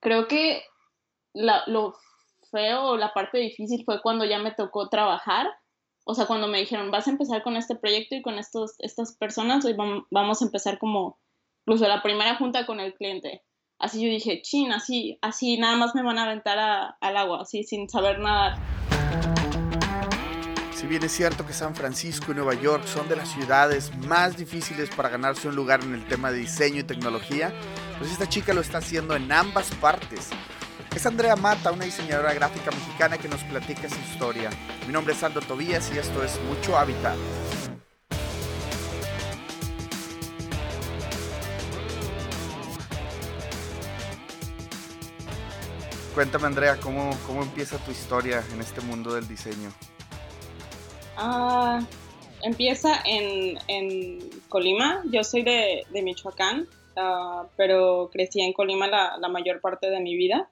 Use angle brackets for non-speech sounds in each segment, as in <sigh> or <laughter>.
creo que la, lo feo la parte difícil fue cuando ya me tocó trabajar. O sea, cuando me dijeron, vas a empezar con este proyecto y con estos, estas personas, hoy vamos a empezar como, incluso la primera junta con el cliente. Así yo dije, chin, así, así nada más me van a aventar al agua, así sin saber nada. Si bien es cierto que San Francisco y Nueva York son de las ciudades más difíciles para ganarse un lugar en el tema de diseño y tecnología, pues esta chica lo está haciendo en ambas partes. Es Andrea Mata, una diseñadora gráfica mexicana que nos platica su historia. Mi nombre es Aldo Tobías y esto es Mucho Hábitat. Cuéntame Andrea, ¿cómo, ¿cómo empieza tu historia en este mundo del diseño? Ah, empieza en, en, Colima. Yo soy de, de Michoacán, uh, pero crecí en Colima la, la, mayor parte de mi vida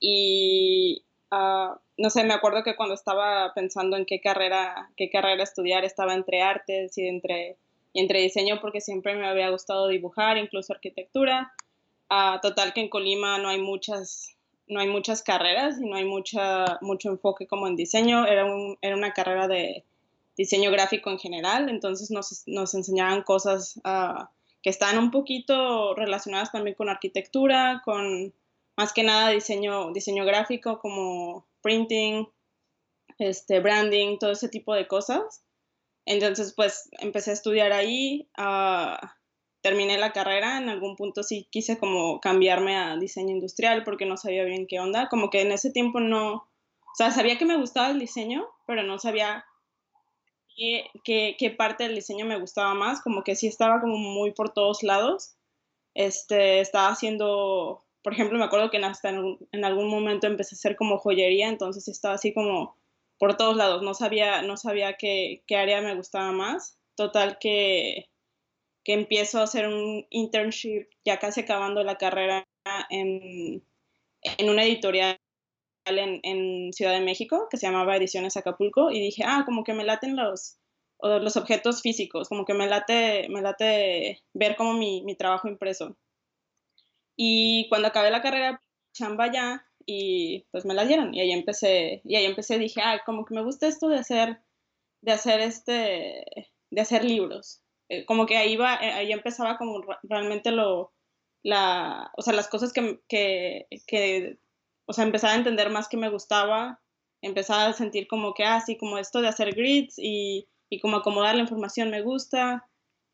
y uh, no sé, me acuerdo que cuando estaba pensando en qué carrera, qué carrera estudiar, estaba entre artes y entre, y entre diseño porque siempre me había gustado dibujar, incluso arquitectura. Uh, total que en Colima no hay muchas no hay muchas carreras y no hay mucha, mucho enfoque como en diseño. Era, un, era una carrera de diseño gráfico en general, entonces nos, nos enseñaban cosas que están un poquito relacionadas también con arquitectura, con más que nada diseño, diseño gráfico como printing, este, branding, todo ese tipo de cosas. Entonces, pues empecé a estudiar ahí, uh, terminé la carrera, en algún punto sí quise como cambiarme a diseño industrial porque no sabía bien qué onda, como que en ese tiempo no, o sea, sabía que me gustaba el diseño, pero no sabía qué, qué, parte del diseño me gustaba más, como que sí estaba como muy por todos lados. Este, estaba haciendo por ejemplo, me acuerdo que hasta en, algún momento empecé a hacer como joyería, entonces estaba así como por todos lados, no sabía, no sabía qué, qué área me gustaba más. Total que, que, empiezo a hacer un internship ya casi acabando la carrera en, en una editorial en, en, Ciudad de México que se llamaba Ediciones Acapulco y dije, ah, como que me laten los, los objetos físicos, como que me late, me late ver como mi, mi trabajo impreso. Y cuando acabé la carrera, chamba ya, y pues me la dieron. Y ahí empecé, y ahí empecé, dije, ah, como que me gusta esto de hacer, de hacer este, de hacer libros. Eh, como que ahí va, eh, ahí empezaba como realmente lo, la, o sea, las cosas que, que, que, o sea, empezaba a entender más que me gustaba, empezaba a sentir como que, ah, sí, como esto de hacer grids y, y como acomodar la información me gusta.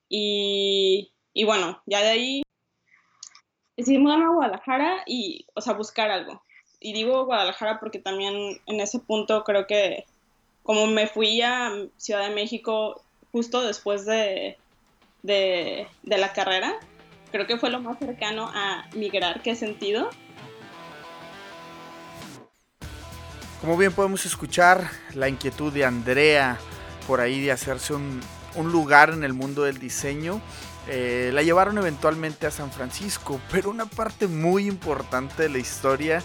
Y, y bueno, ya de ahí decidí mudarme a Guadalajara y, o sea, buscar algo. Y digo Guadalajara porque también en ese punto creo que como me fui a Ciudad de México justo después de, de, de la carrera, creo que fue lo más cercano a migrar que he sentido. Como bien podemos escuchar, la inquietud de Andrea por ahí de hacerse un, un lugar en el mundo del diseño eh, la llevaron eventualmente a San Francisco, <laughs> pero una parte muy importante de la historia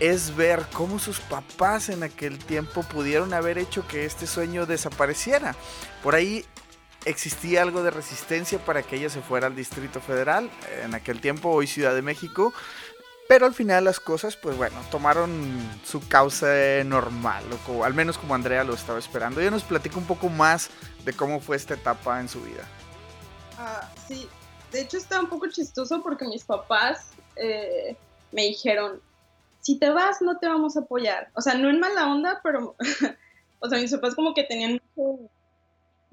es ver cómo sus papás en aquel tiempo pudieron haber hecho que este sueño desapareciera. Por ahí existía algo de resistencia para que ella se fuera al Distrito Federal, en aquel tiempo hoy Ciudad de México, pero al final las cosas, pues bueno, tomaron su causa normal, al menos como Andrea lo estaba esperando. Ella nos platica un poco más de cómo fue esta etapa en su vida. Ah, sí, de hecho está un poco chistoso porque mis papás eh, me dijeron, si te vas no te vamos a apoyar. O sea, no en mala onda, pero, <laughs> o sea, mis papás como que tenían mucho,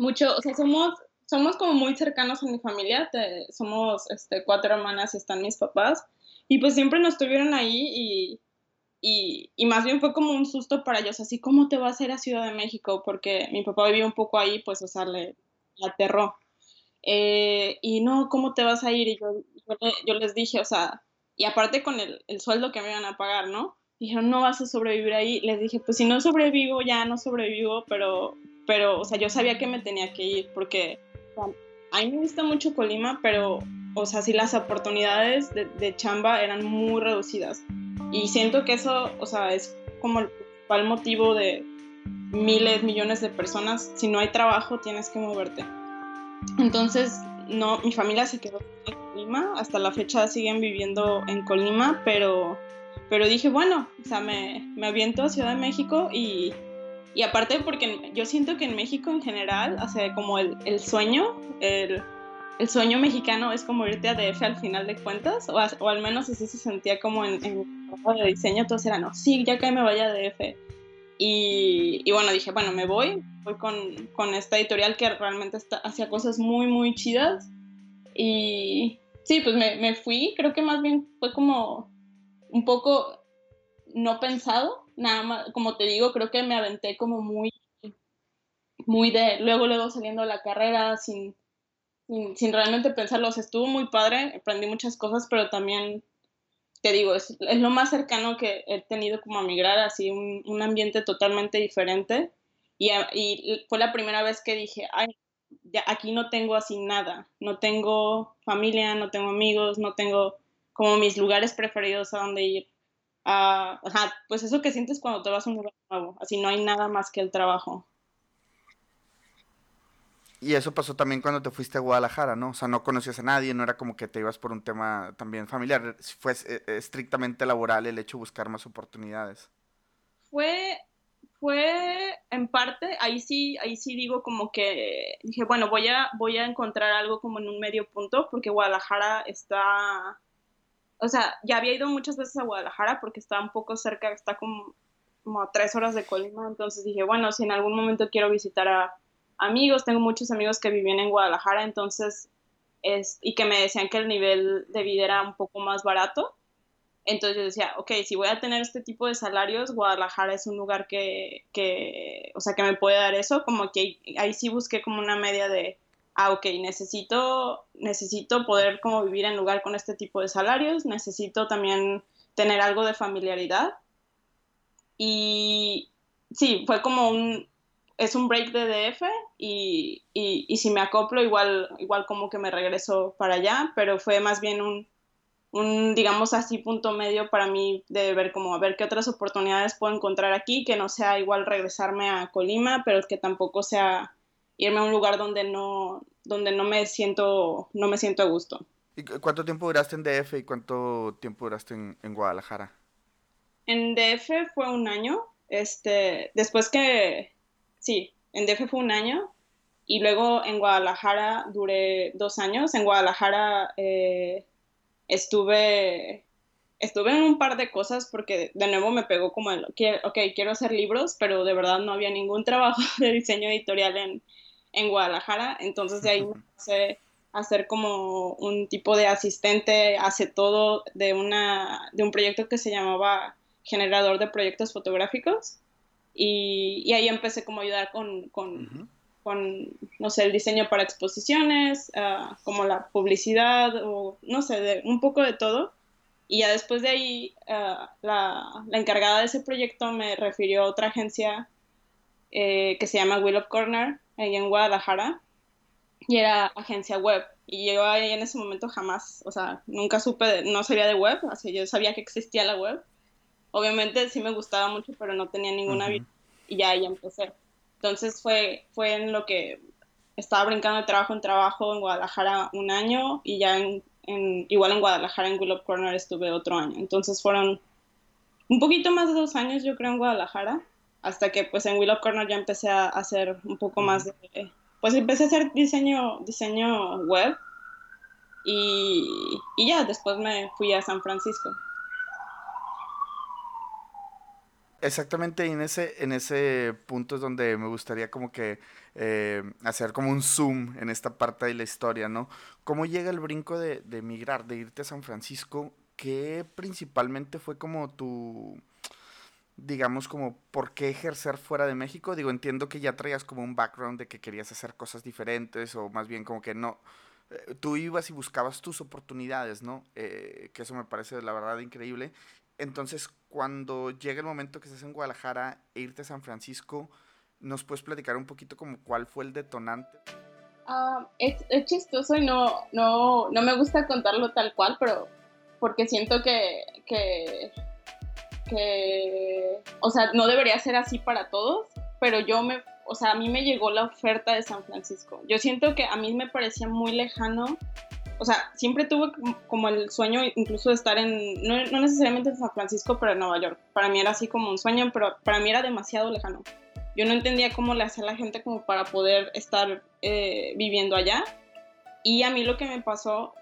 o sea, somos, somos como muy cercanos en mi familia, somos este, cuatro hermanas y están mis papás, y pues siempre nos tuvieron ahí y, y, más bien fue como un susto para ellos, así, ¿cómo te vas a ir a Ciudad de México? Porque mi papá vivía un poco ahí, pues, o sea, le, le aterró. Eh, y no, ¿cómo te vas a ir? Y yo, yo, les dije, o sea, y aparte con el, el, sueldo que me iban a pagar, ¿no? Dijeron, no vas a sobrevivir ahí. Les dije, pues si no sobrevivo, ya no sobrevivo, pero, pero, o sea, yo sabía que me tenía que ir, porque a mí me gusta mucho Colima, pero, o sea, sí las oportunidades de, de chamba eran muy reducidas. Y siento que eso, o sea, es como el principal motivo de miles, millones de personas. Si no hay trabajo, tienes que moverte. Entonces, no, mi familia se quedó en Colima, hasta la fecha siguen viviendo en Colima, pero, pero dije, bueno, o sea, me, me aviento a Ciudad de México y, y aparte porque yo siento que en México en general, o sea, como el, el sueño, el, el, sueño mexicano es como irte a DF al final de cuentas, o, al menos así se sentía como en, en de diseño, todos eran, no, sí, ya que me vaya a DF. Y, y, bueno, dije, bueno, me voy, voy con, con esta editorial que realmente está, hacía cosas muy, muy chidas. Y sí, pues me, me fui, creo que más bien fue como un poco no pensado, nada más, como te digo, creo que me aventé como muy, muy de, luego, luego saliendo de la carrera sin, sin, realmente pensarlo, o sea, estuvo muy padre, aprendí muchas cosas, pero también, te digo, es, es lo más cercano que he tenido como a migrar, así, un, un ambiente totalmente diferente, y, y, fue la primera vez que dije, ay, ya aquí no tengo así nada, no tengo familia, no tengo amigos, no tengo como mis lugares preferidos a donde ir ajá, pues eso que sientes cuando te vas a un lugar nuevo, así no hay nada más que el trabajo. Y eso pasó también cuando te fuiste a Guadalajara, ¿no? O sea, no conocías a nadie, no era como que te ibas por un tema también familiar, fue eh, estrictamente laboral el hecho de buscar más oportunidades. Fue, fue en parte, ahí sí, ahí sí digo como que dije, bueno, voy a, voy a encontrar algo como en un medio punto, porque Guadalajara está o sea, ya había ido muchas veces a Guadalajara porque está un poco cerca, está como, a tres horas de Colima, entonces dije, bueno, si en algún momento quiero visitar a amigos, tengo muchos amigos que vivían en Guadalajara, entonces, es, y que me decían que el nivel de vida era un poco más barato, entonces yo decía, ok, si voy a tener este tipo de salarios, Guadalajara es un lugar que, que, o sea, que me puede dar eso, como que ahí sí busqué como una media de ah, ok, necesito, necesito poder como vivir en lugar con este tipo de salarios, necesito también tener algo de familiaridad. Y sí, fue como un, es un break de DF y, y, si me acoplo igual, igual como que me regreso para allá, pero fue más bien un, un, digamos así, punto medio para mí de ver como a ver qué otras oportunidades puedo encontrar aquí, que no sea igual regresarme a Colima, pero que tampoco sea irme a un lugar donde no, donde no me siento, no me siento a gusto. ¿Y cuánto tiempo duraste en DF y cuánto tiempo duraste en, en Guadalajara? En DF fue un año, este, después que, sí, en DF fue un año y luego en Guadalajara duré dos años. En Guadalajara eh, estuve, estuve en un par de cosas porque de nuevo me pegó como el, ok, quiero hacer libros, pero de verdad no había ningún <laughs> trabajo de diseño editorial en, en Guadalajara, entonces de ahí me empecé a hacer como un tipo de asistente, hace todo de, una, de un proyecto que se llamaba Generador de Proyectos Fotográficos y, y ahí empecé como a ayudar con, con, con, no sé, el diseño para exposiciones, uh, como la publicidad o no sé, de, un poco de todo. Y ya después de ahí, uh, la, la, encargada de ese proyecto me refirió a otra agencia eh, que se llama Will of Corner, ahí en Guadalajara, y era agencia web. Y yo ahí en ese momento jamás, o sea, nunca supe, no sabía de web, así yo sabía que existía la web. Obviamente sí me gustaba mucho, pero no tenía ninguna vida. Y ya ahí empecé. Entonces fue, fue en lo que estaba brincando de trabajo en trabajo en Guadalajara un año y ya en, igual en Guadalajara, en Willow Corner estuve otro año. Entonces fueron un poquito más de dos años yo creo en Guadalajara hasta que pues en Willow Corner ya empecé a hacer un poco más de, pues empecé a hacer diseño, diseño web y, y ya después me fui a San Francisco. Exactamente, en ese, en ese punto es donde me gustaría como que eh, hacer como un zoom en esta parte de la historia, ¿no? ¿Cómo llega el brinco de, de migrar, de irte a San Francisco? ¿Qué principalmente fue como tu, digamos, como por qué ejercer fuera de México. Digo, entiendo que ya traías como un background de que querías hacer cosas diferentes o más bien como que no. Eh, tú ibas y buscabas tus oportunidades, ¿no? Eh, que eso me parece la verdad increíble. Entonces, cuando llega el momento que estás en Guadalajara e irte a San Francisco, ¿nos puedes platicar un poquito como cuál fue el detonante? Ah, es, es, chistoso y no, no, no me gusta contarlo tal cual, pero porque siento que, que que, o sea, no debería ser así para todos, pero yo me, o sea, a mí me llegó la oferta de San Francisco. Yo siento que a mí me parecía muy lejano. O sea, siempre tuve como el sueño incluso de estar en, no, necesariamente en San Francisco, pero en Nueva York. Para mí era así como un sueño, pero para mí era demasiado lejano. Yo no entendía cómo le hacía la gente como para poder estar eh, viviendo allá. Y a mí lo que me pasó,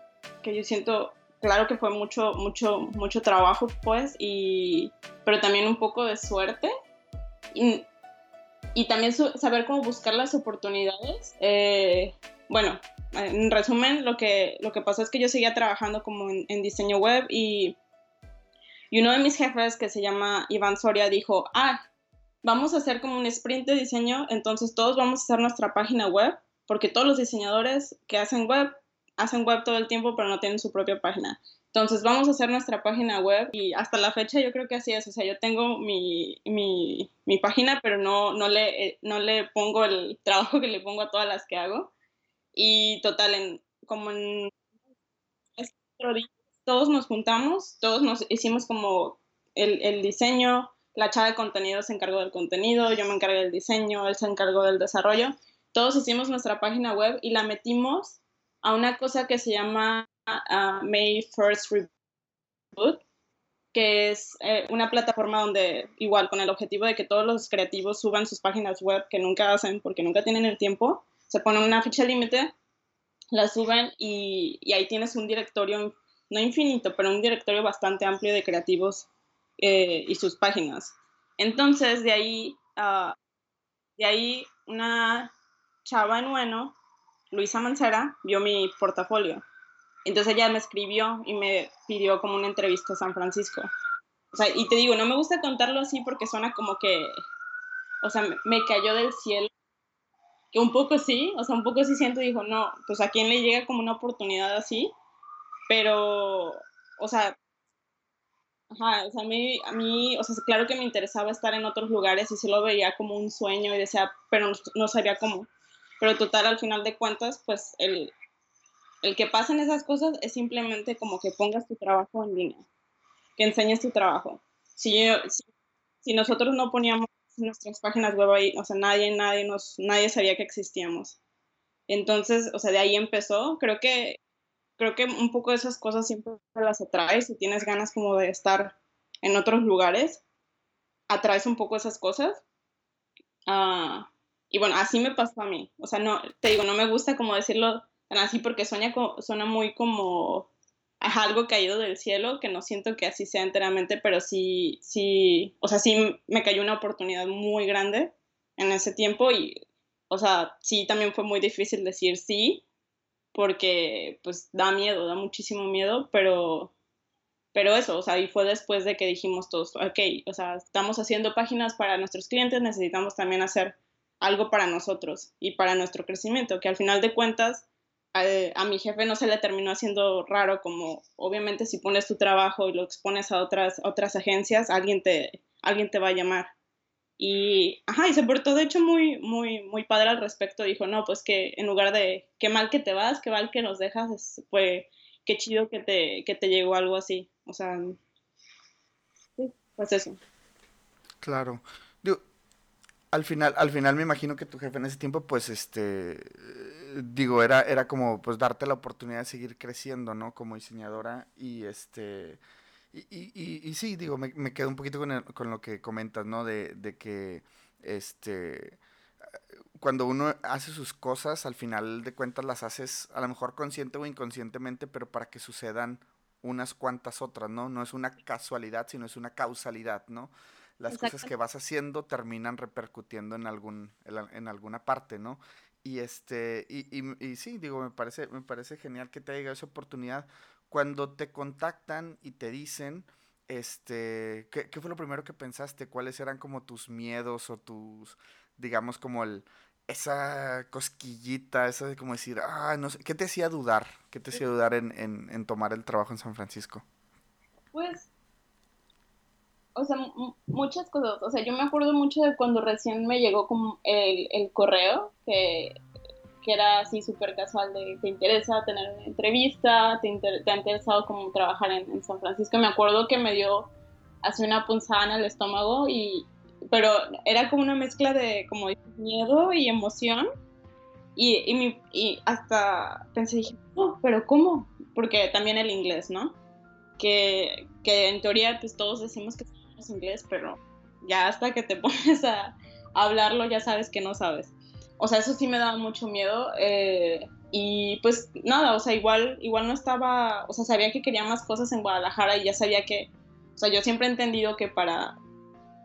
que yo siento, claro que fue mucho, mucho, mucho trabajo, pues, y, pero también un poco de suerte. Y, y también saber cómo buscar las oportunidades. Eh, bueno, en resumen, lo que, lo que pasó es que yo seguía trabajando como en, en, diseño web y, y uno de mis jefes, que se llama Iván Soria, dijo, ah, vamos a hacer como un sprint de diseño, entonces todos vamos a hacer nuestra página web, porque todos los diseñadores que hacen web, hacen web todo el tiempo, pero no tienen su propia página. Entonces vamos a hacer nuestra página web y hasta la fecha yo creo que así es. O sea, yo tengo mi, mi, mi página, pero no, no, le, eh, no le pongo el <laughs> trabajo que le pongo a todas las que hago. Y total, en, como en todos nos juntamos, todos nos hicimos como el, el diseño, la chava de contenido se encargó del contenido, yo me encargué del diseño, él se encargó del desarrollo. Todos hicimos nuestra página web y la metimos a una cosa que se llama May First Reboot, que es eh, una plataforma donde igual con el objetivo de que todos los creativos suban sus páginas web que nunca hacen porque nunca tienen el tiempo, se pone una ficha límite, la suben y, y, ahí tienes un directorio, no infinito, pero un directorio bastante amplio de creativos eh, y sus páginas. Entonces de ahí, uh, de ahí una chava en bueno, Luisa Mancera, vio mi portafolio entonces ella me escribió y me pidió como una entrevista a San Francisco. O sea, y te digo, no me gusta contarlo así porque suena como que, o sea, me cayó del cielo. Que un poco sí, o sea, un poco sí siento, dijo, no, pues a quién le llega como una oportunidad así, pero, o sea, ajá, o sea, a mí, a mí, o sea, claro que me interesaba estar en otros lugares y sí lo veía como un sueño y decía, pero no, no sabía cómo. Pero total, al final de cuentas, pues el, el que pasen esas cosas es simplemente como que pongas tu trabajo en línea, que enseñes tu trabajo. Si, si, nosotros no poníamos nuestras páginas web ahí, o sea, nadie, nadie, nos, nadie sabía que existíamos. Entonces, o sea, de ahí empezó. Creo que, creo que un poco esas cosas siempre las atraes. Si tienes ganas como de estar en otros lugares, atraes un poco esas cosas. Ah, y bueno, así me pasó a mí. O sea, no, te digo, no me gusta como decirlo así porque suena, suena muy como algo caído del cielo, que no siento que así sea enteramente, pero sí, sí, o sea, sí me cayó una oportunidad muy grande en ese tiempo y, o sea, sí también fue muy difícil decir sí, porque pues da miedo, da muchísimo miedo, pero, pero eso, o sea, y fue después de que dijimos todos, ok, o sea, estamos haciendo páginas para nuestros clientes, necesitamos también hacer algo para nosotros y para nuestro crecimiento, que al final de cuentas, a, mi jefe no se le terminó haciendo raro, como obviamente si pones tu trabajo y lo expones a otras, otras agencias, alguien te, alguien te va a llamar. Y, ajá, y se portó de hecho muy, muy, muy padre al respecto. Dijo, no, pues que en lugar de, qué mal que te vas, qué mal que nos dejas, pues qué chido que te, que te llegó algo así. O sea, sí, pues eso. Claro. Al final, al final me imagino que tu jefe en ese tiempo, pues, este, digo, era, era como pues darte la oportunidad de seguir creciendo, ¿no? Como diseñadora y este... Y, y, sí, digo, me, me quedo un poquito con, con lo que comentas, ¿no? De, de, que, este, cuando uno hace sus cosas, al final de cuentas las haces a lo mejor consciente o inconscientemente, pero para que sucedan unas cuantas otras, ¿no? No es una casualidad, sino es una causalidad, ¿no? Las cosas que vas haciendo terminan repercutiendo en algún, en alguna parte, ¿no? Y este, y, y, y, sí, digo, me parece, me parece genial que te haya esa oportunidad. Cuando te contactan y te dicen, este, ¿qué, ¿qué, fue lo primero que pensaste? ¿Cuáles eran como tus miedos o tus, digamos, como el, esa cosquillita, esa de como decir, ah, no sé, ¿qué te hacía dudar? ¿Qué te hacía dudar en, en, en tomar el trabajo en San Francisco? Pues o sea, muchas cosas. O sea, yo me acuerdo mucho de cuando recién me llegó como el, el correo, que, que, era así súper casual de te interesa tener una entrevista, te, te ha interesado como trabajar en, San Francisco. Me acuerdo que me dio así una punzada en el estómago y pero era como una mezcla de como miedo y emoción. Y, y, mi, y hasta pensé, dije, no, pero ¿cómo? Porque también el inglés, ¿no? Que, que en teoría pues todos decimos que sabemos inglés, pero ya hasta que te <laughs> pones a, hablarlo ya sabes que no sabes. O sea, eso sí me daba mucho miedo. Eh, y pues nada, o sea, igual, igual no estaba, o sea, sabía que quería más cosas en Guadalajara y ya sabía que, o sea, yo siempre he entendido que para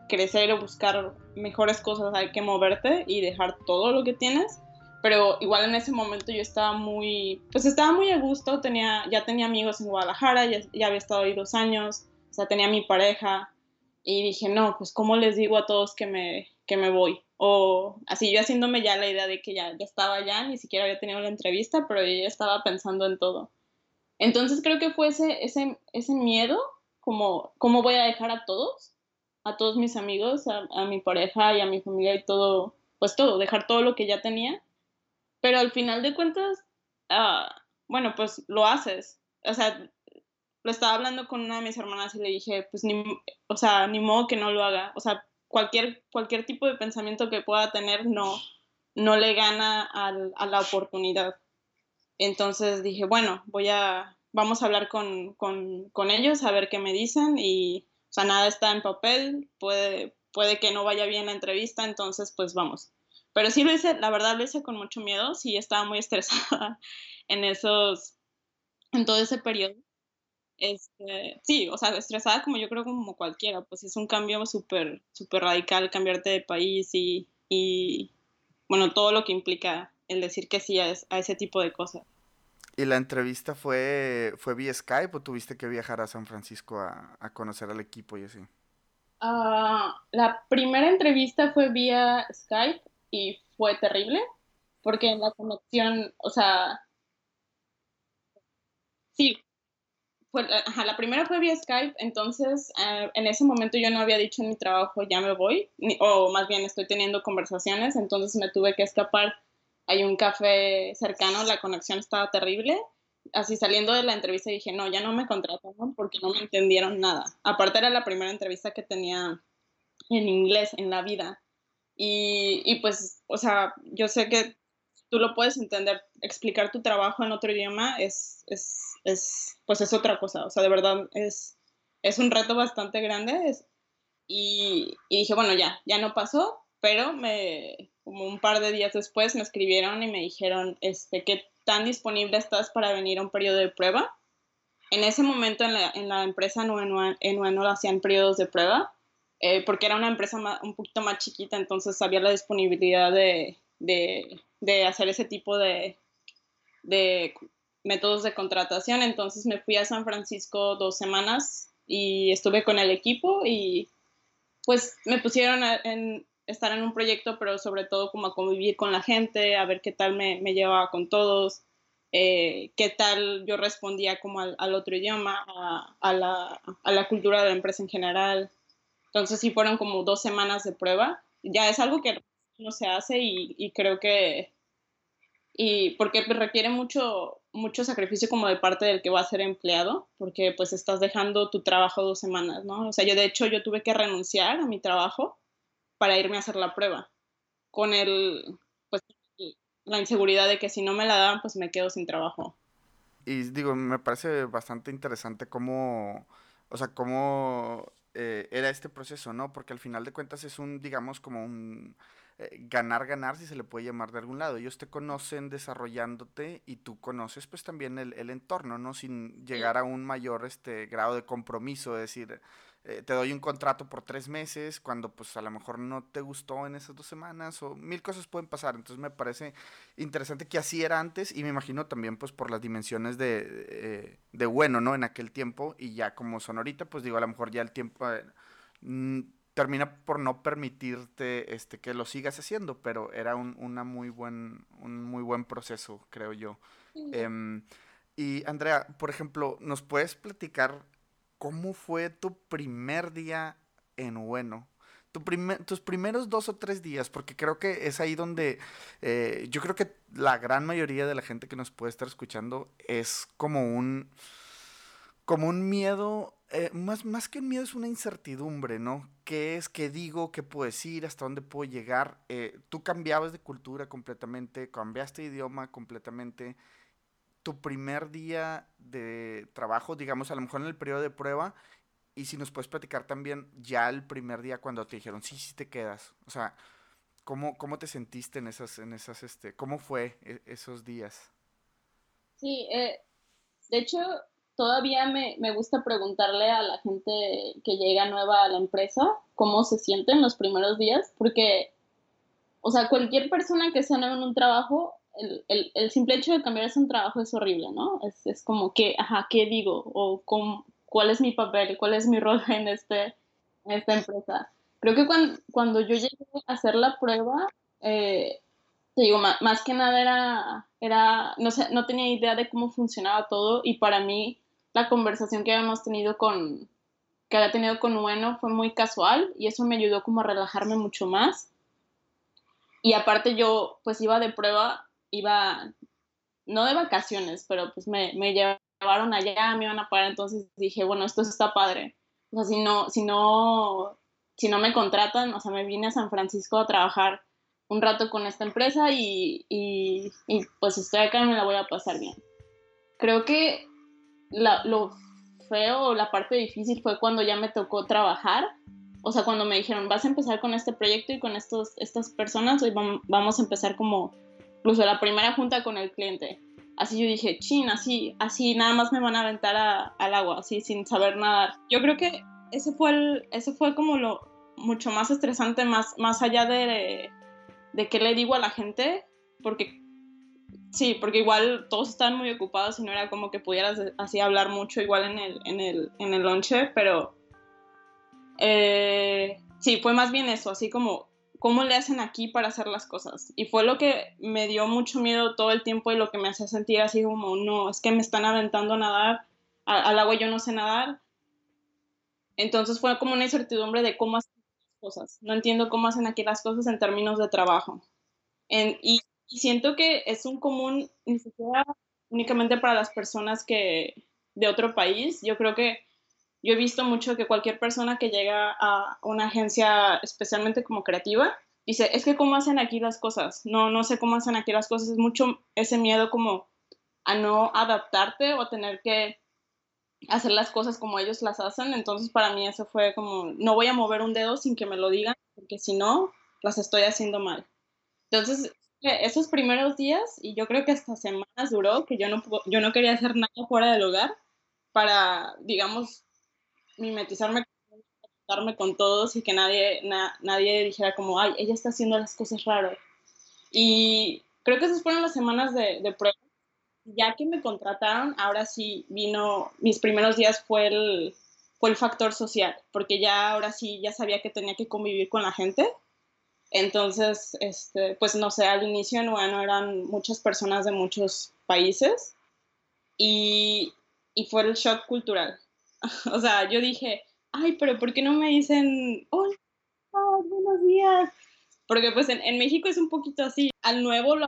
crecer o buscar mejores cosas hay que moverte y dejar todo lo que tienes. Pero igual en ese momento yo estaba muy, pues estaba muy a gusto, tenía, ya tenía amigos en Guadalajara, ya, ya había estado ahí dos años, o sea, tenía mi pareja y dije, no, pues ¿cómo les digo a todos que me, que me voy? O así yo haciéndome ya la idea de que ya, ya estaba allá, ni siquiera había tenido la entrevista, pero yo ya estaba pensando en todo. Entonces creo que fue ese, ese, ese miedo, como cómo voy a dejar a todos, a todos mis amigos, a, a, mi pareja y a mi familia y todo, pues todo, dejar todo lo que ya tenía. Pero al final de cuentas, uh, bueno, pues lo haces. O sea, lo estaba hablando con una de mis hermanas y le dije, pues ni, o sea, ni modo que no lo haga. O sea, cualquier, cualquier tipo de pensamiento que pueda tener no, no le gana al, a la oportunidad. Entonces dije, bueno, voy a, vamos a hablar con, con, con, ellos, a ver qué me dicen y, o sea, nada está en papel, puede, puede que no vaya bien la entrevista, entonces pues vamos. Pero sí lo hice, la verdad lo hice con mucho miedo, sí estaba muy estresada <laughs> en esos, en todo ese periodo. Este, sí, o sea, estresada como yo creo como cualquiera, pues es un cambio súper, súper radical cambiarte de país y, y, bueno, todo lo que implica el decir que sí a, a, ese tipo de cosas. ¿Y la entrevista fue, fue vía Skype o tuviste que viajar a San Francisco a, a conocer al equipo y así? Uh, la primera entrevista fue vía Skype y fue terrible porque la conexión, o sea, sí, pues, ajá, la primera fue vía Skype, entonces uh, en ese momento yo no había dicho en mi trabajo ya me voy, ni, o más bien estoy teniendo conversaciones, entonces me tuve que escapar. Hay un café cercano, la conexión estaba terrible. Así saliendo de la entrevista dije, no, ya no me contrataron porque no me entendieron nada. Aparte era la primera entrevista que tenía en inglés en la vida. Y, y pues, o sea, yo sé que tú lo puedes entender, explicar tu trabajo en otro idioma es, es es, pues es otra cosa, o sea, de verdad es, es un reto bastante grande es, y, y, dije, bueno, ya, ya no pasó, pero me, como un par de días después me escribieron y me dijeron, este, ¿qué tan disponible estás para venir a un periodo de prueba? En ese momento en la, en la empresa en Ueno hacían periodos de prueba, eh, porque era una empresa más, un poquito más chiquita, entonces había la disponibilidad de, de, de hacer ese tipo de, de métodos de contratación, entonces me fui a San Francisco dos semanas y estuve con el equipo y pues me pusieron a en, estar en un proyecto, pero sobre todo como a convivir con la gente, a ver qué tal me, me llevaba con todos, eh, qué tal yo respondía como al, al otro idioma, a, a, la, a, la, cultura de la empresa en general. Entonces sí fueron como dos semanas de prueba. Ya es algo que no se hace y, y creo que y porque requiere mucho, mucho sacrificio como de parte del que va a ser empleado, porque pues estás dejando tu trabajo dos semanas, ¿no? O sea, yo de hecho yo tuve que renunciar a mi trabajo para irme a hacer la prueba, con el, pues, la inseguridad de que si no me la dan, pues me quedo sin trabajo. Y digo, me parece bastante interesante cómo, o sea, cómo eh, era este proceso, ¿no? Porque al final de cuentas es un, digamos, como un ganar, ganar, si se le puede llamar de algún lado. Ellos te conocen desarrollándote y tú conoces pues también el, el entorno, ¿no? Sin llegar a un mayor este, grado de compromiso, es decir, eh, te doy un contrato por tres meses cuando pues a lo mejor no te gustó en esas dos semanas o mil cosas pueden pasar. Entonces me parece interesante que así era antes y me imagino también pues por las dimensiones de, eh, de bueno, ¿no? En aquel tiempo y ya como son ahorita, pues digo, a lo mejor ya el tiempo... Eh, termina por no permitirte este, que lo sigas haciendo, pero era un, una muy buen, un muy buen proceso, creo yo. Eh, y Andrea, por ejemplo, ¿nos puedes platicar cómo fue tu primer día en Bueno? Tu primer, tus primeros dos o tres días, porque creo que es ahí donde eh, yo creo que la gran mayoría de la gente que nos puede estar escuchando es como un, como un miedo eh, más, más que un miedo es una incertidumbre, ¿no? ¿Qué es? ¿Qué digo? ¿Qué puedo decir? ¿Hasta dónde puedo llegar? Eh, tú cambiabas de cultura completamente, cambiaste de idioma completamente. Tu primer día de trabajo, digamos, a lo mejor en el periodo de prueba, y si nos puedes platicar también ya el primer día cuando te dijeron, sí, sí te quedas. O sea, ¿cómo, cómo te sentiste en esas, en esas, este, cómo fue e, esos días? Sí, eh, de hecho, todavía me, me, gusta preguntarle a la gente que llega nueva a la empresa cómo se sienten los primeros días, porque, o sea, cualquier persona que sea nueva en un trabajo, el, el, el simple hecho de cambiarse un trabajo es horrible, ¿no? Es, es como que, ajá, ¿qué digo? O cómo, cuál es mi papel, cuál es mi <laughs> rol en, este, en esta empresa. Creo que cuando, cuando yo llegué a hacer la prueba, eh, te digo, más, más, que nada era, era no, sé, no tenía idea de cómo funcionaba todo y para mí la conversación que habíamos tenido con, que había tenido con Bueno fue muy casual y eso me ayudó como a relajarme mucho más. Y aparte yo pues iba de prueba, iba no de vacaciones, pero pues me, me llevaron allá, me iban a pagar, entonces dije, bueno, esto está padre. O sea, si no, si no, si no me contratan, o sea, me vine a San Francisco a trabajar un rato con esta empresa y, y, y pues estoy acá y me la voy a pasar bien. Creo que la, lo feo la parte difícil fue cuando ya me tocó trabajar. O sea, cuando me dijeron, vas a empezar con este proyecto y con estos, estas personas, hoy vamos a empezar como, incluso la primera junta con el cliente. Así yo dije, chin, así, así nada más me van a aventar al agua, así sin saber nadar. Yo creo que ese fue, el, ese fue como lo mucho más estresante, más, más allá de, de qué le digo a la gente, porque Sí, porque igual todos estaban muy ocupados y no era como que pudieras así hablar mucho igual en el, en el, en el lonche, pero eh, sí, fue más bien eso, así como cómo le hacen aquí para hacer las cosas. Y fue lo que me dio mucho miedo todo el tiempo y lo que me hacía sentir así como, no, es que me están aventando a nadar, al agua yo no sé nadar. Entonces fue como una incertidumbre de cómo hacen las cosas. No entiendo cómo hacen aquí las cosas en términos de trabajo. En, y y siento que es un común, ni siquiera únicamente para las personas que de otro país. Yo creo que yo he visto mucho que cualquier persona que llega a una agencia especialmente como creativa, dice, es que cómo hacen aquí las cosas. No, no sé cómo hacen aquí las cosas. Es mucho ese miedo como a no adaptarte o a tener que hacer las cosas como ellos las hacen. Entonces para mí eso fue como, no voy a mover un dedo sin que me lo digan, porque si no, las estoy haciendo mal. Entonces esos primeros días, y yo creo que hasta semanas duró, que yo no, yo no quería hacer nada fuera del hogar para, digamos, mimetizarme con todos y que nadie, nadie dijera como, ay, ella está haciendo las cosas raras. Y creo que esas fueron las semanas de, de prueba. Ya que me contrataron, ahora sí vino, mis primeros días fue el, fue el factor social, porque ya ahora sí ya sabía que tenía que convivir con la gente entonces, este, pues no sé, al inicio, bueno, eran muchas personas de muchos países y, y fue el shock cultural. <laughs> o sea, yo dije, ay, pero ¿por qué no me dicen, hola, buenos días? Porque pues en, en, México es un poquito así, al nuevo lo,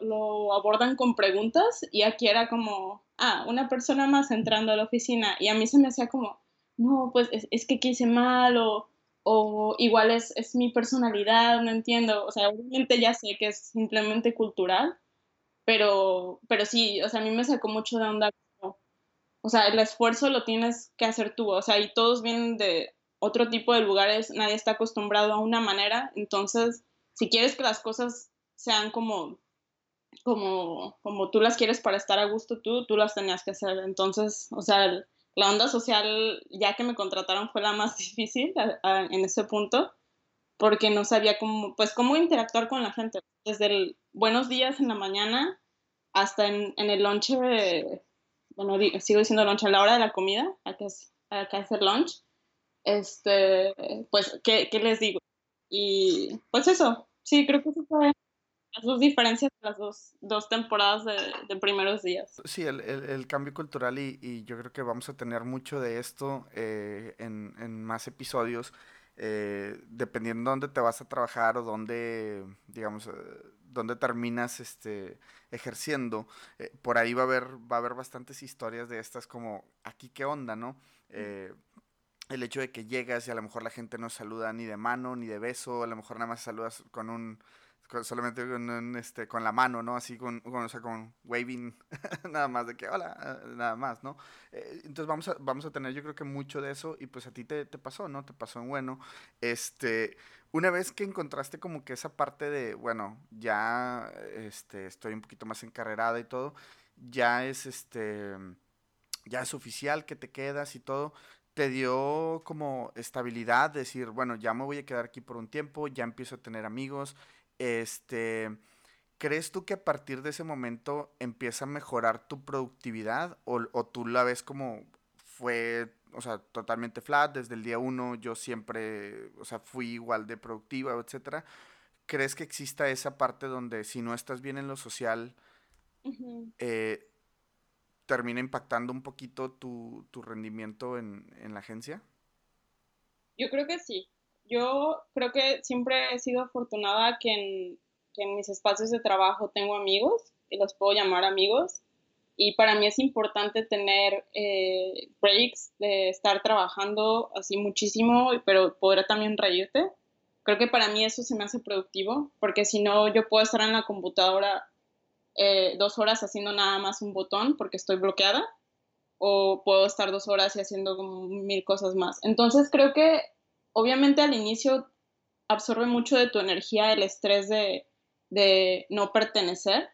lo, abordan con preguntas y aquí era como, ah, una persona más entrando a la oficina y a mí se me hacía como, no, pues es, es que quise mal o o igual es, es, mi personalidad, no entiendo, o sea, obviamente ya sé que es simplemente cultural, pero, pero sí, o sea, a mí me sacó mucho de onda, o sea, el esfuerzo lo tienes que hacer tú, o sea, y todos vienen de otro tipo de lugares, nadie está acostumbrado a una manera, entonces, si quieres que las cosas sean como, como, como tú las quieres para estar a gusto tú, tú las tenías que hacer, entonces, o sea, la onda social, ya que me contrataron, fue la más <laughs> difícil en ese punto, porque no sabía cómo, pues, cómo interactuar con la gente. Desde el buenos días en la mañana hasta en, el lunch, bueno, sigo diciendo lunch, a la hora de la comida, acá es, acá hacer lunch, este, pues, ¿qué, ¿qué, les digo? Y pues eso, sí, creo que eso fue las dos diferencias de las dos, dos temporadas de, de, primeros días. Sí, el, el, el cambio cultural y, y, yo creo que vamos a tener mucho de esto eh, en, en, más episodios, eh, dependiendo dónde te vas a trabajar o dónde, digamos, eh, dónde terminas este, ejerciendo. Eh, por ahí va a, haber, va a haber bastantes historias de estas como, aquí qué onda, ¿no? El hecho de que llegas y a lo mejor la gente no saluda ni de mano ni de beso, a lo mejor nada más saludas con un solamente con, este, con la mano, ¿no? Así con, o sea, con waving, <laughs> nada más de que hola, nada más, ¿no? Eh, entonces vamos a, vamos a tener yo creo que mucho de eso y pues a ti te, te, pasó, ¿no? Te pasó en bueno. Este, una vez que encontraste como que esa parte de, bueno, ya este, estoy un poquito más encarrerada y todo, ya es este, ya es oficial que te quedas y todo, te dio como estabilidad, decir, bueno, ya me voy a quedar aquí por un tiempo, ya empiezo a tener amigos, este, ¿crees tú que a partir de ese momento empieza a mejorar tu productividad o, o tú la ves como fue, o sea, totalmente flat desde el día uno, yo siempre, o sea, fui igual de productiva, etcétera? ¿Crees que exista esa parte donde si no estás bien en lo social, termina impactando un poquito tu, tu rendimiento en, en, la agencia? Yo creo que sí. Yo creo que siempre he sido afortunada que en, que en mis espacios de trabajo tengo amigos y los puedo llamar amigos. Y para mí es importante tener eh, breaks de estar trabajando así muchísimo, pero poder también reírte. Creo que para mí eso se me hace productivo, porque si no, yo puedo estar en la computadora eh, dos horas haciendo nada más un botón porque estoy bloqueada o puedo estar dos horas y haciendo mil cosas más. Entonces creo que obviamente al inicio absorbe mucho de tu energía el estrés de, no pertenecer.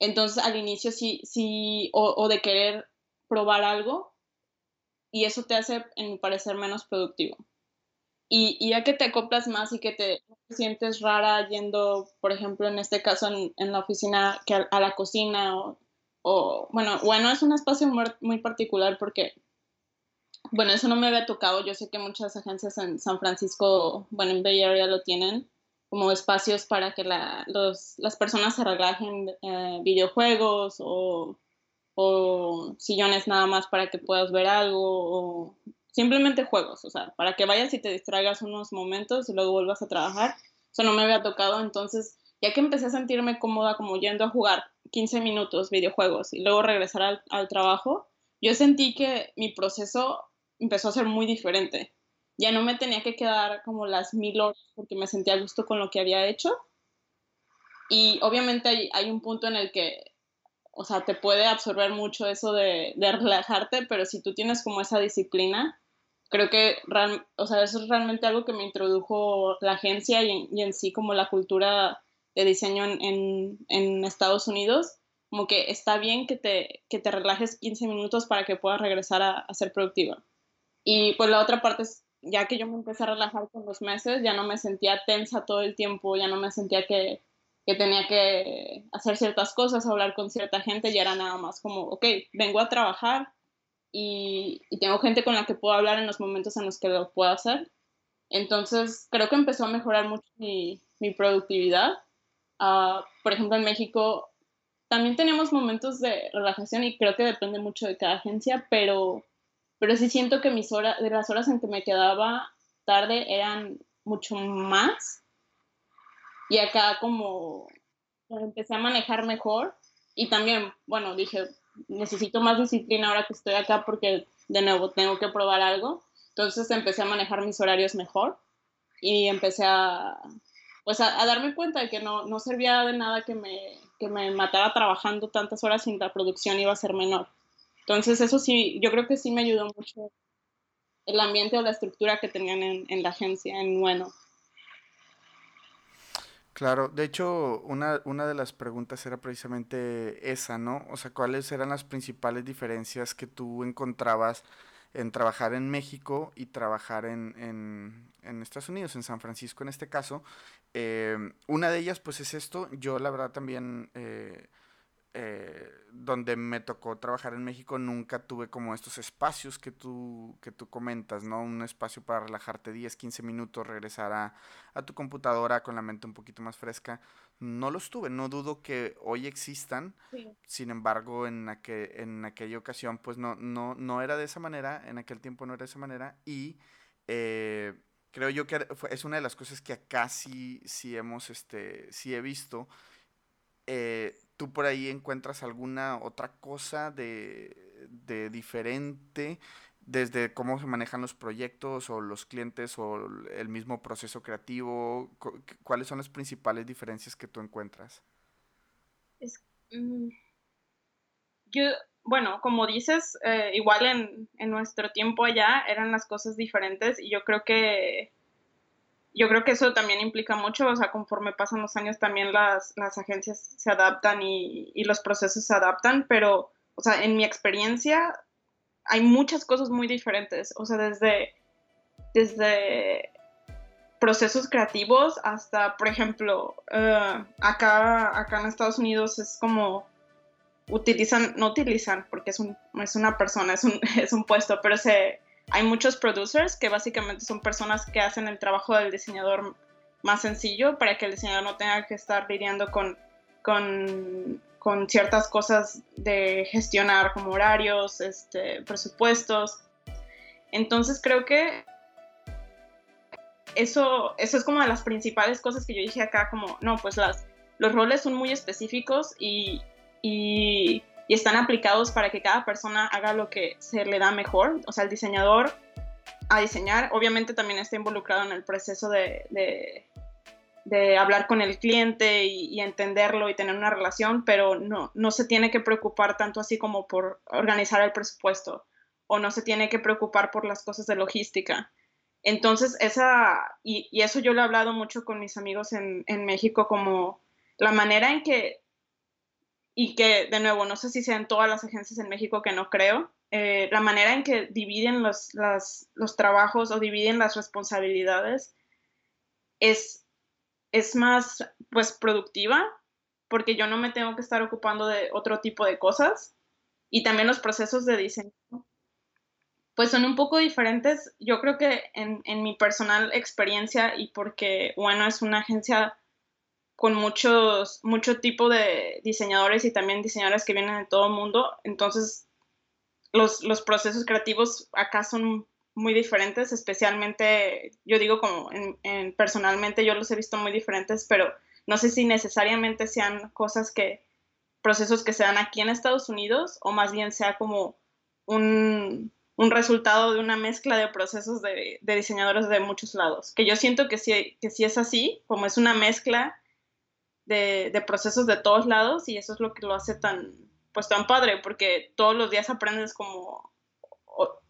Entonces al inicio sí, o, de querer probar algo y eso te hace, en mi parecer, menos productivo. Y, ya que te acoplas más y que te, sientes rara yendo, por ejemplo, en este caso en, la oficina, que a, la cocina o, o, bueno, bueno, es un espacio muy, particular porque, bueno, eso no me había tocado. Yo sé que muchas agencias en San Francisco, bueno, en Bay Area lo tienen como espacios para que la, los, las personas se relajen, eh, videojuegos o, o sillones nada más para que puedas ver algo o simplemente juegos, o sea, para que vayas y te distraigas unos momentos y luego vuelvas a trabajar. Eso no me había tocado, entonces ya que empecé a sentirme cómoda como yendo a jugar 15 minutos videojuegos y luego regresar al, al trabajo, yo sentí que mi proceso empezó a ser muy diferente. Ya no me tenía que quedar como las mil horas porque me sentía a gusto con lo que había hecho. Y obviamente hay, hay un punto en el que, o sea, te puede absorber mucho eso de, de relajarte, pero si tú tienes como esa disciplina, creo que o sea, eso es realmente algo que me introdujo la agencia y, en sí como la cultura de diseño en, en, Estados Unidos, como que está bien que te, que te relajes 15 minutos para que puedas regresar a, a, ser productiva. Y pues la otra parte es, ya que yo me empecé a relajar con los meses, ya no me sentía tensa todo el tiempo, ya no me sentía que, que tenía que hacer ciertas cosas, hablar con cierta gente, ya era nada más como, ok, vengo a trabajar, y, tengo gente con la que puedo hablar en los momentos en los que lo puedo hacer. Entonces, creo que empezó a mejorar mucho mi, mi productividad. Uh, por ejemplo, en México también tenemos momentos de relajación y creo que depende mucho de cada agencia, pero, pero sí siento que mis horas, de las horas en que me quedaba tarde eran mucho más. Y acá como empecé a manejar mejor y también, bueno, dije, necesito más disciplina ahora que estoy acá porque de nuevo tengo que probar algo. Entonces empecé a manejar mis horarios mejor y empecé a, pues a, darme cuenta de que no, no, servía de nada que me, que me matara trabajando tantas horas sin la producción iba a ser menor. Entonces eso sí, yo creo que sí me ayudó mucho el ambiente o la estructura que tenían en, en la agencia, en Bueno. Claro, de hecho, una, una de las preguntas era precisamente esa, ¿no? O sea, ¿cuáles eran las principales diferencias que tú encontrabas en trabajar en México y trabajar en, en, en Estados Unidos, en San Francisco en este caso? Eh, una de ellas, pues es esto, yo la verdad también... Eh, eh, donde me tocó trabajar en México nunca tuve como estos espacios que tú, que tú comentas, ¿no? Un espacio para relajarte 10, 15 minutos, regresar a, a tu computadora con la mente un poquito más fresca. No los tuve, no dudo que hoy existan, sin embargo en, aquel, en aquella ocasión pues no, no, no era de esa manera, en aquel tiempo no era de esa manera y... Eh, creo yo que es una de las cosas que acá sí, sí hemos, este, sí he visto. Eh, tú por ahí encuentras alguna otra cosa de, de diferente desde cómo se manejan los proyectos o los clientes o el mismo proceso creativo? ¿Cuáles son las principales diferencias que tú encuentras? Mm, yo, bueno, como dices, eh, igual en, en, nuestro tiempo allá eran las cosas diferentes y yo creo que yo creo que eso también implica mucho, o sea, conforme pasan los años también las, las agencias se adaptan y, y, los procesos se adaptan, pero, o sea, en mi experiencia hay muchas cosas muy diferentes, o sea, desde, desde procesos creativos hasta, por ejemplo, uh, acá, acá en Estados Unidos es como utilizan, no utilizan porque es, un, es una persona, es un, <laughs> es un puesto, pero se, hay muchos producers que básicamente son personas que hacen el trabajo del diseñador más sencillo para que el diseñador no tenga que estar lidiando con, con con ciertas cosas de gestionar como horarios, este, presupuestos. Entonces creo que eso, eso es como de las principales cosas que yo dije acá, como, no, pues las, los roles son muy específicos y, y, están aplicados para que cada persona haga lo que se le da mejor. O sea, el diseñador a diseñar, obviamente también está involucrado en el proceso de, de hablar con el cliente y, entenderlo y tener una relación, pero no, no se tiene que preocupar tanto así como por organizar el presupuesto o no se tiene que preocupar por las cosas de logística. Entonces, esa, y, eso yo lo he hablado mucho con mis amigos en, México, como la manera en que, y que de nuevo, no sé si sean todas las agencias en México que no creo, eh, la manera en que dividen los, los trabajos o dividen las responsabilidades es es más pues productiva porque yo no me tengo que estar ocupando de otro tipo de cosas y también los procesos de diseño pues son un poco diferentes. Yo creo que en, en mi personal experiencia y porque, bueno, es una agencia con muchos, mucho tipo de diseñadores y también diseñadores que vienen de todo el mundo, entonces los, los procesos creativos acá son muy diferentes, especialmente, yo digo como en, personalmente yo los he visto muy diferentes, pero no sé si necesariamente sean cosas que, procesos que se dan aquí en Estados Unidos o más bien sea como un, un resultado de una mezcla de procesos de, de, diseñadores de muchos lados, que yo siento que sí, que sí es así, como es una mezcla de, de procesos de todos lados y eso es lo que lo hace tan, pues tan padre, porque todos los días aprendes como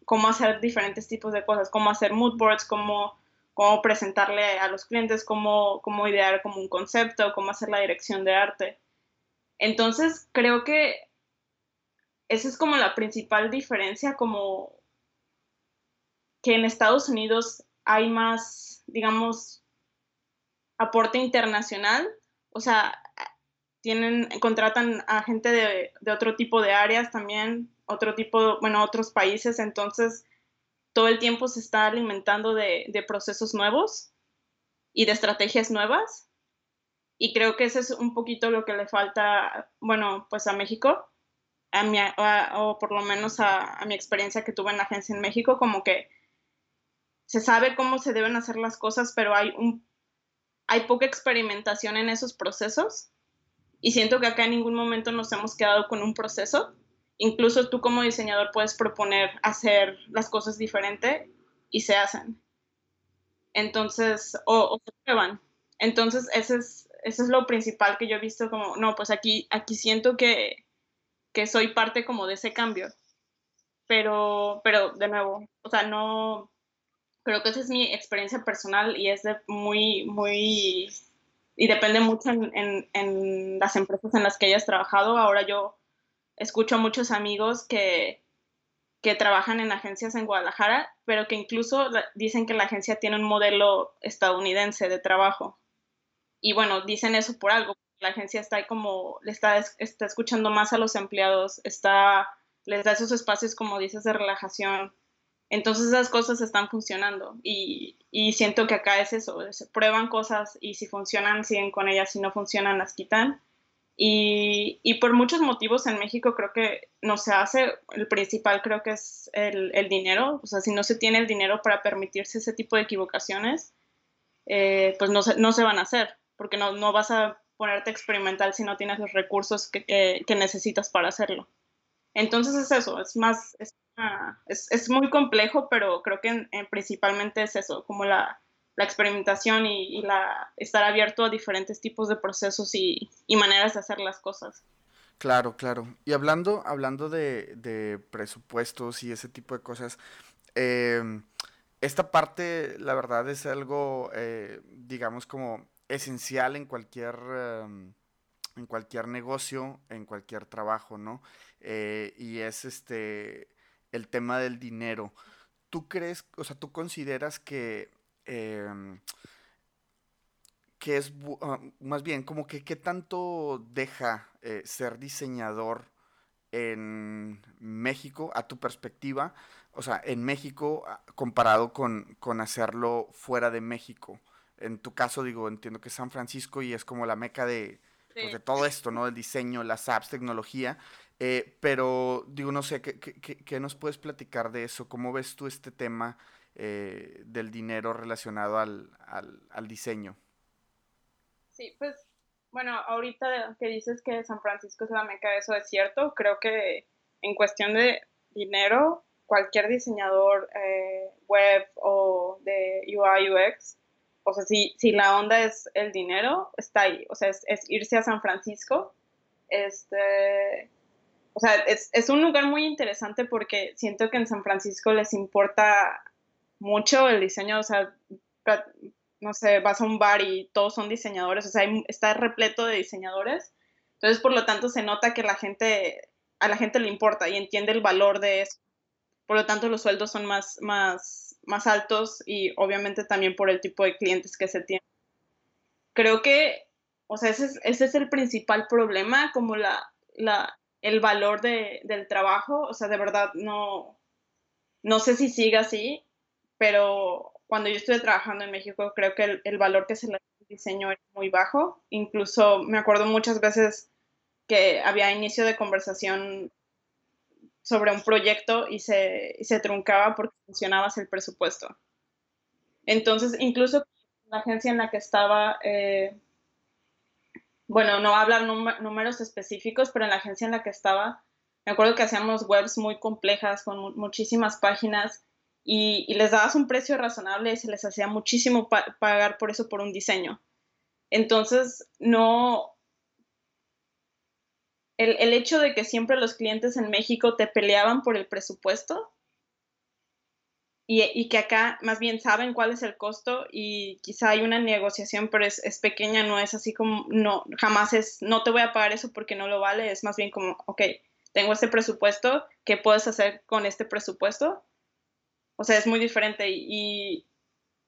cómo hacer diferentes tipos de cosas, cómo hacer mood boards, cómo, cómo presentarle a los clientes, cómo, cómo idear como un concepto, cómo hacer la dirección de arte. Entonces, creo que esa es como la principal diferencia, como que en Estados Unidos hay más, digamos, aporte internacional, o sea, tienen, contratan a gente de, de otro tipo de áreas también, otro tipo, bueno, otros países, entonces todo el tiempo se está alimentando de, procesos nuevos y de estrategias nuevas. Y creo que eso es un poquito lo que le falta, bueno, pues a México, a mi, o por lo menos a, a, mi experiencia que tuve en la agencia en México, como que se sabe cómo se deben hacer las cosas, pero hay, un, hay poca experimentación en esos procesos. Y siento que acá en ningún momento nos hemos quedado con un proceso incluso tú como diseñador puedes proponer hacer las cosas diferente y se hacen. Entonces, o, se prueban. Entonces, ese es, eso es lo principal que yo he visto como, no, pues aquí, aquí siento que, que soy parte como de ese cambio. Pero, pero de nuevo, o sea, no, creo que esa es mi experiencia personal y es de muy, muy, y depende mucho en, en, en las empresas en las que hayas trabajado. Ahora yo escucho a muchos amigos que, que trabajan en agencias en Guadalajara, pero que incluso dicen que la agencia tiene un modelo estadounidense de trabajo. Y bueno, dicen eso por algo. La agencia está como, le está, está escuchando más a los empleados, está, les da esos espacios, como dices, de relajación. Entonces esas cosas están funcionando y, siento que acá es eso, se prueban cosas y si funcionan, siguen con ellas, si no funcionan, las quitan y, por muchos motivos en México creo que no se hace, el principal creo que es el, dinero, o sea, si no se tiene el dinero para permitirse ese tipo de equivocaciones, eh, pues no se, no se van a hacer, porque no, no vas a ponerte experimental si no tienes los recursos que, que, necesitas para hacerlo. Entonces es eso, es más, es, es, muy complejo, pero creo que principalmente es eso, como la, la experimentación y, la, estar abierto a diferentes tipos de procesos y, y, maneras de hacer las cosas. Claro, claro. Y hablando, hablando de, de presupuestos y ese tipo de cosas, eh, esta parte, la verdad, es algo, eh, digamos, como esencial en cualquier, em, en cualquier negocio, en cualquier trabajo, ¿no? Eh, y es este, el tema del dinero. ¿Tú crees, o sea, tú consideras que, em, que es, ah, más bien, como que qué tanto deja eh, ser diseñador en México, a tu perspectiva, o sea, en México ah, comparado con, hacerlo fuera de México. En tu caso, digo, entiendo que es San Francisco y es como la meca de, pues, de todo esto, ¿no? El diseño, las apps, tecnología. Eh, pero, digo, no sé, ¿qué, ¿qué, nos puedes platicar de eso? ¿Cómo ves tú este tema eh, del dinero relacionado al, al diseño? Sí, pues, bueno, ahorita que dices que San Francisco es la meca, eso es cierto. Creo que en cuestión de dinero, cualquier diseñador eh, web o de UI UX, o sea, si, si la onda es el dinero, está ahí, o sea, es, irse a San Francisco, este, o sea, es, es, un lugar muy interesante porque siento que en San Francisco les importa mucho el diseño, o sea, no sé, vas a un bar y todos son diseñadores, o sea, está repleto de diseñadores, entonces por lo tanto se nota que la gente, a la gente le importa y entiende el valor de eso. Por lo tanto los sueldos son más, más, más altos y obviamente también por el tipo de clientes que se tienen. Creo que, o sea, ese es, ese es el principal problema, como la, la, el valor de, del trabajo, o sea, de verdad no, no sé si sigue así, pero cuando yo estuve trabajando en México, creo que el, el valor que se le diseño era muy bajo. Incluso me acuerdo muchas veces que había inicio de conversación sobre un proyecto y se, se truncaba porque funcionabas el presupuesto. Entonces, incluso la agencia en la que estaba, eh, bueno, no hablar números específicos, pero en la agencia en la que estaba, me acuerdo que hacíamos webs muy complejas con muchísimas páginas y, les dabas un precio razonable y se les hacía muchísimo pagar por eso por un diseño. Entonces, no, el, hecho de que siempre los clientes en México te peleaban por el presupuesto y, que acá más bien saben cuál es el costo y quizá hay una negociación, pero es, pequeña, no es así como, no, jamás es, no te voy a pagar eso porque no lo vale, es más bien como, ok, tengo este presupuesto, ¿qué puedes hacer con este presupuesto? O sea, es muy diferente y,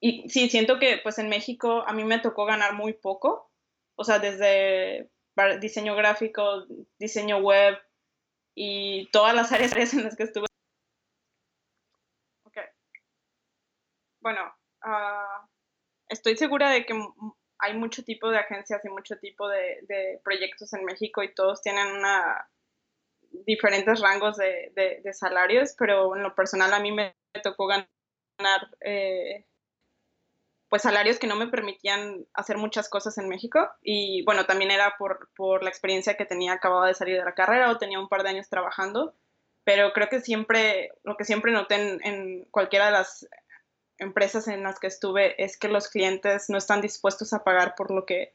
y sí, siento que pues en México a mí me tocó ganar muy poco, o sea, desde diseño gráfico, diseño web y todas las áreas <laughs> en las que estuve. Ok. Bueno, ah, estoy segura de que hay mucho tipo de agencias y mucho tipo de, proyectos en México y todos tienen una diferentes rangos de, salarios, pero en lo personal a mí me tocó ganar eh, pues salarios que no me permitían hacer muchas cosas en México. Y bueno, también era por, por la experiencia que tenía, acababa de salir de la carrera o tenía un par de años trabajando, pero creo que siempre, lo que siempre noté en, cualquiera de las empresas en las que estuve es que los clientes no están dispuestos a pagar por lo que,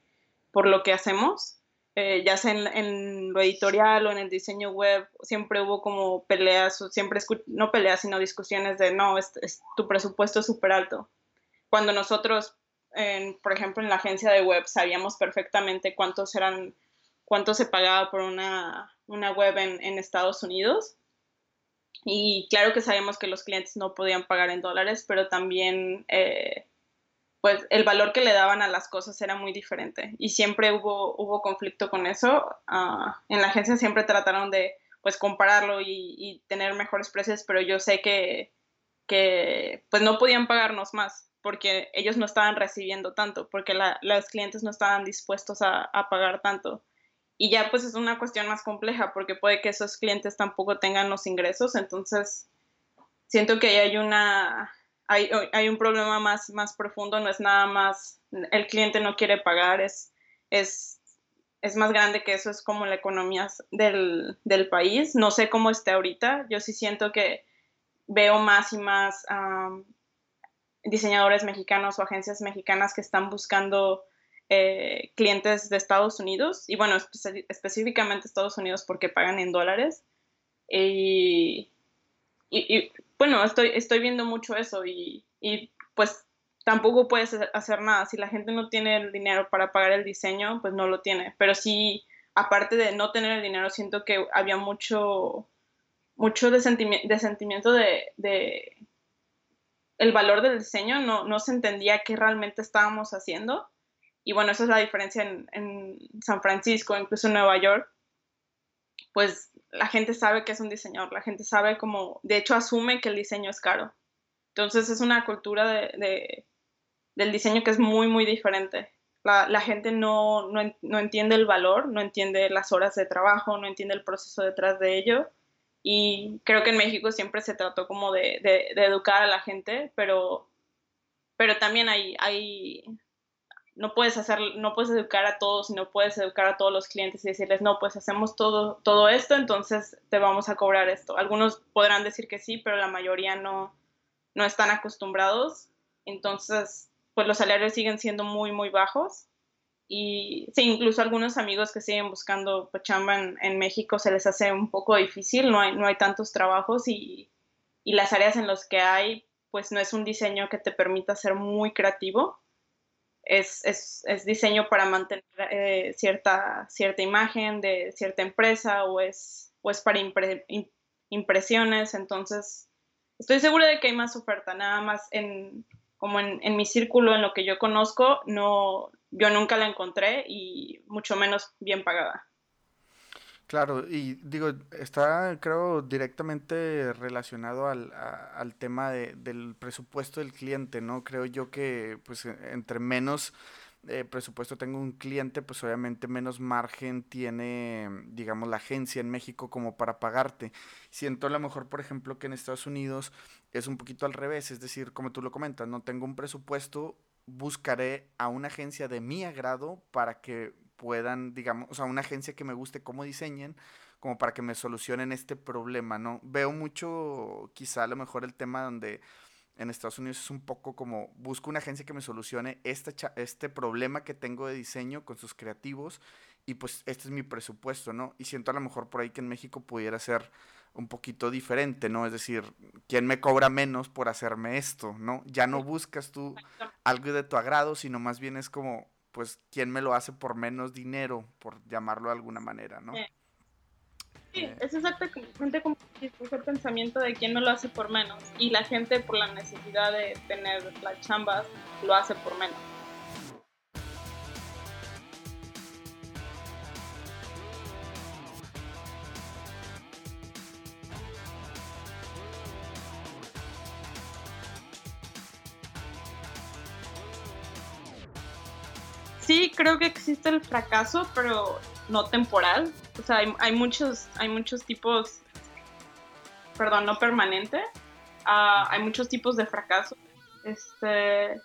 por lo que hacemos. Eh, ya sea en, lo editorial o en el diseño web, siempre hubo como peleas, o siempre, no peleas, sino discusiones de, no, es, tu presupuesto es súper alto cuando nosotros, por ejemplo, en la agencia de web sabíamos perfectamente cuántos eran, cuánto se pagaba por una, web en, Estados Unidos. Y claro que sabíamos que los clientes no podían pagar en dólares, pero también eh, pues el valor que le daban a las cosas era muy diferente y siempre hubo, hubo conflicto con eso. Ah, en la agencia siempre trataron de pues compararlo y, y, tener mejores precios, pero yo sé que, que pues no podían pagarnos más porque ellos no estaban recibiendo tanto, porque los clientes no estaban dispuestos a, pagar tanto. Y ya pues es una cuestión más compleja, porque puede que esos clientes tampoco tengan los ingresos, entonces siento que hay una... Hay, hay un problema más, más profundo, no es nada más el cliente no quiere pagar, es, es es más grande que eso, es como la economía del, del, país. No sé cómo esté ahorita, yo sí siento que veo más y más diseñadores mexicanos o agencias mexicanas que están buscando eh, clientes de Estados Unidos, y bueno, específicamente Estados Unidos porque pagan en dólares. Y, y, bueno, estoy, estoy viendo mucho eso y, y pues tampoco puedes hacer nada. Si la gente no tiene el dinero para pagar el diseño, pues no lo tiene. Pero sí, aparte de no tener el dinero, siento que había mucho, mucho de, sentimiento de, de, el valor del diseño. No, no se entendía qué realmente estábamos haciendo. Y bueno, esa es la diferencia en, en San Francisco, incluso en Nueva York. Pues la gente sabe que es un diseñador, la gente sabe como, de hecho asume que el diseño es caro. Entonces es una cultura de, del diseño que es muy, muy diferente. La, gente no, no, entiende el valor, no entiende las horas de trabajo, no entiende el proceso detrás de ello. Y creo que en México siempre se trató como de, de, educar a la gente, pero, pero también hay, hay, no puedes hacer, no puedes educar a todos no puedes educar a todos los clientes y decirles, no, pues hacemos todo, todo esto, entonces te vamos a cobrar esto. Algunos podrán decir que sí, pero la mayoría no, no están acostumbrados. Entonces, pues los salarios siguen siendo muy, muy bajos. Y sí, incluso algunos amigos que siguen buscando pues, chamba en, México se les hace un poco difícil, no hay, no hay tantos trabajos y, y las áreas en las que hay, pues no es un diseño que te permita ser muy creativo. Es, es, es diseño para mantener eh, cierta, cierta imagen de cierta empresa o es, o es para impresiones. Entonces, estoy segura de que hay más oferta, nada más en, como en, en, mi círculo, en lo que yo conozco, no, yo nunca la encontré y mucho menos bien pagada. Claro, y digo, está creo directamente relacionado al, al tema de, del presupuesto del cliente, ¿no? Creo yo que pues entre menos eh, presupuesto tengo un cliente, pues obviamente menos margen tiene, digamos, la agencia en México como para pagarte. Siento a lo mejor, por ejemplo, que en Estados Unidos es un poquito al revés, es decir, como tú lo comentas, no tengo un presupuesto, buscaré a una agencia de mi agrado para que puedan, digamos, o sea, una agencia que me guste cómo diseñen, como para que me solucionen este problema, ¿no? Veo mucho, quizá a lo mejor el tema donde en Estados Unidos es un poco como busco una agencia que me solucione este, este problema que tengo de diseño con sus creativos y pues este es mi presupuesto, ¿no? Y siento a lo mejor por ahí que en México pudiera ser un poquito diferente, ¿no? Es decir, ¿quién me cobra menos por hacerme esto, ¿no? Ya no buscas tú algo de tu agrado, sino más bien es como, pues, ¿quién me lo hace por menos dinero, por llamarlo de alguna manera, ¿no? Sí, es exactamente como el pensamiento de quién no lo hace por menos y la gente por la necesidad de tener las chambas lo hace por menos. Creo que existe el fracaso, pero no temporal. O sea, hay, muchos, hay muchos tipos, perdón, no permanente. Ah, hay muchos tipos de fracaso. Este,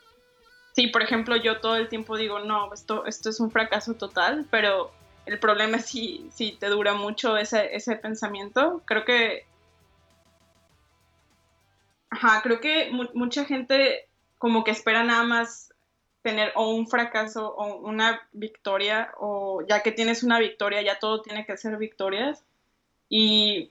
sí, por ejemplo, yo todo el tiempo digo, no, esto, esto es un fracaso total, pero el problema es si, si te dura mucho ese, ese pensamiento. Creo que, ajá, creo que mucha gente como que espera nada más tener o un fracaso o una victoria, o ya que tienes una victoria, ya todo tiene que ser victorias. Y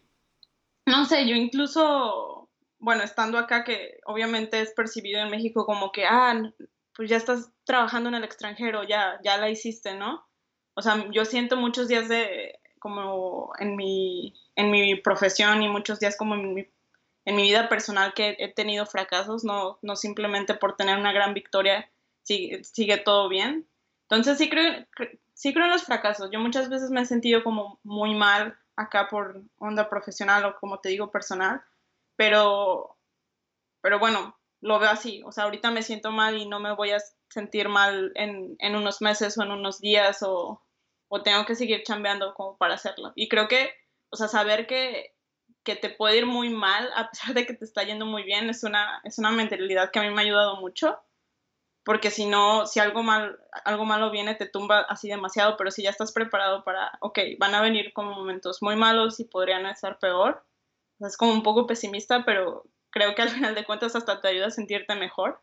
no sé, yo incluso, bueno, estando acá, que obviamente es percibido en México como que, ah, pues ya estás trabajando en el extranjero, ya, ya la hiciste, ¿no? O sea, yo siento muchos días de, como en mi, en mi profesión y muchos días como en mi, en mi vida personal que he tenido fracasos, no, no simplemente por tener una gran victoria sigue, todo bien. Entonces sí creo, sí creo en los fracasos. Yo muchas veces me he sentido como muy mal acá por onda profesional o como te digo personal, pero, pero bueno, lo veo así. O sea, ahorita me siento mal y no me voy a sentir mal en, en unos meses o en unos días o, o, tengo que seguir chambeando como para hacerlo. Y creo que, o sea, saber que, que te puede ir muy mal a pesar de que te está yendo muy bien es una, es una mentalidad que a mí me ha ayudado mucho porque si no, si algo, mal, algo malo viene, te tumba así demasiado, pero si ya estás preparado para, ok, van a venir como momentos muy malos y podrían estar peor, es como un poco pesimista, pero creo que al <laughs> final de cuentas hasta te ayuda a sentirte mejor.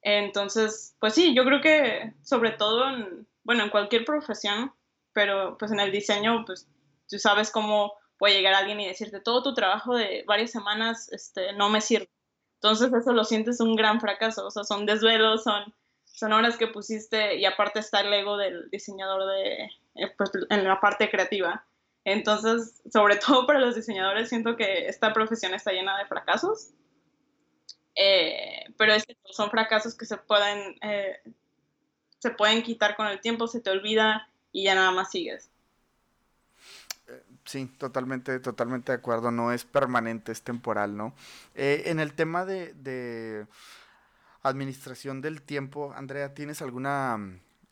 Entonces, pues sí, yo creo que sobre todo en, bueno, en cualquier profesión, pero pues en el diseño, pues tú sabes cómo puede llegar alguien y decirte todo tu trabajo de varias semanas este, no me sirve entonces eso lo sientes un gran fracaso, o sea, son desvelos, son, son horas que pusiste y aparte está el ego del diseñador de, eh, pues, en la parte creativa. Entonces, sobre <laughs> todo para los diseñadores, siento que esta profesión está llena de fracasos, eh, pero son fracasos que se pueden, eh, se pueden quitar con el tiempo, se te olvida y ya nada más sigues. Sí, totalmente, totalmente de acuerdo. No es permanente, es temporal, ¿no? Eh, en el tema de, administración del tiempo, Andrea, ¿tienes alguna,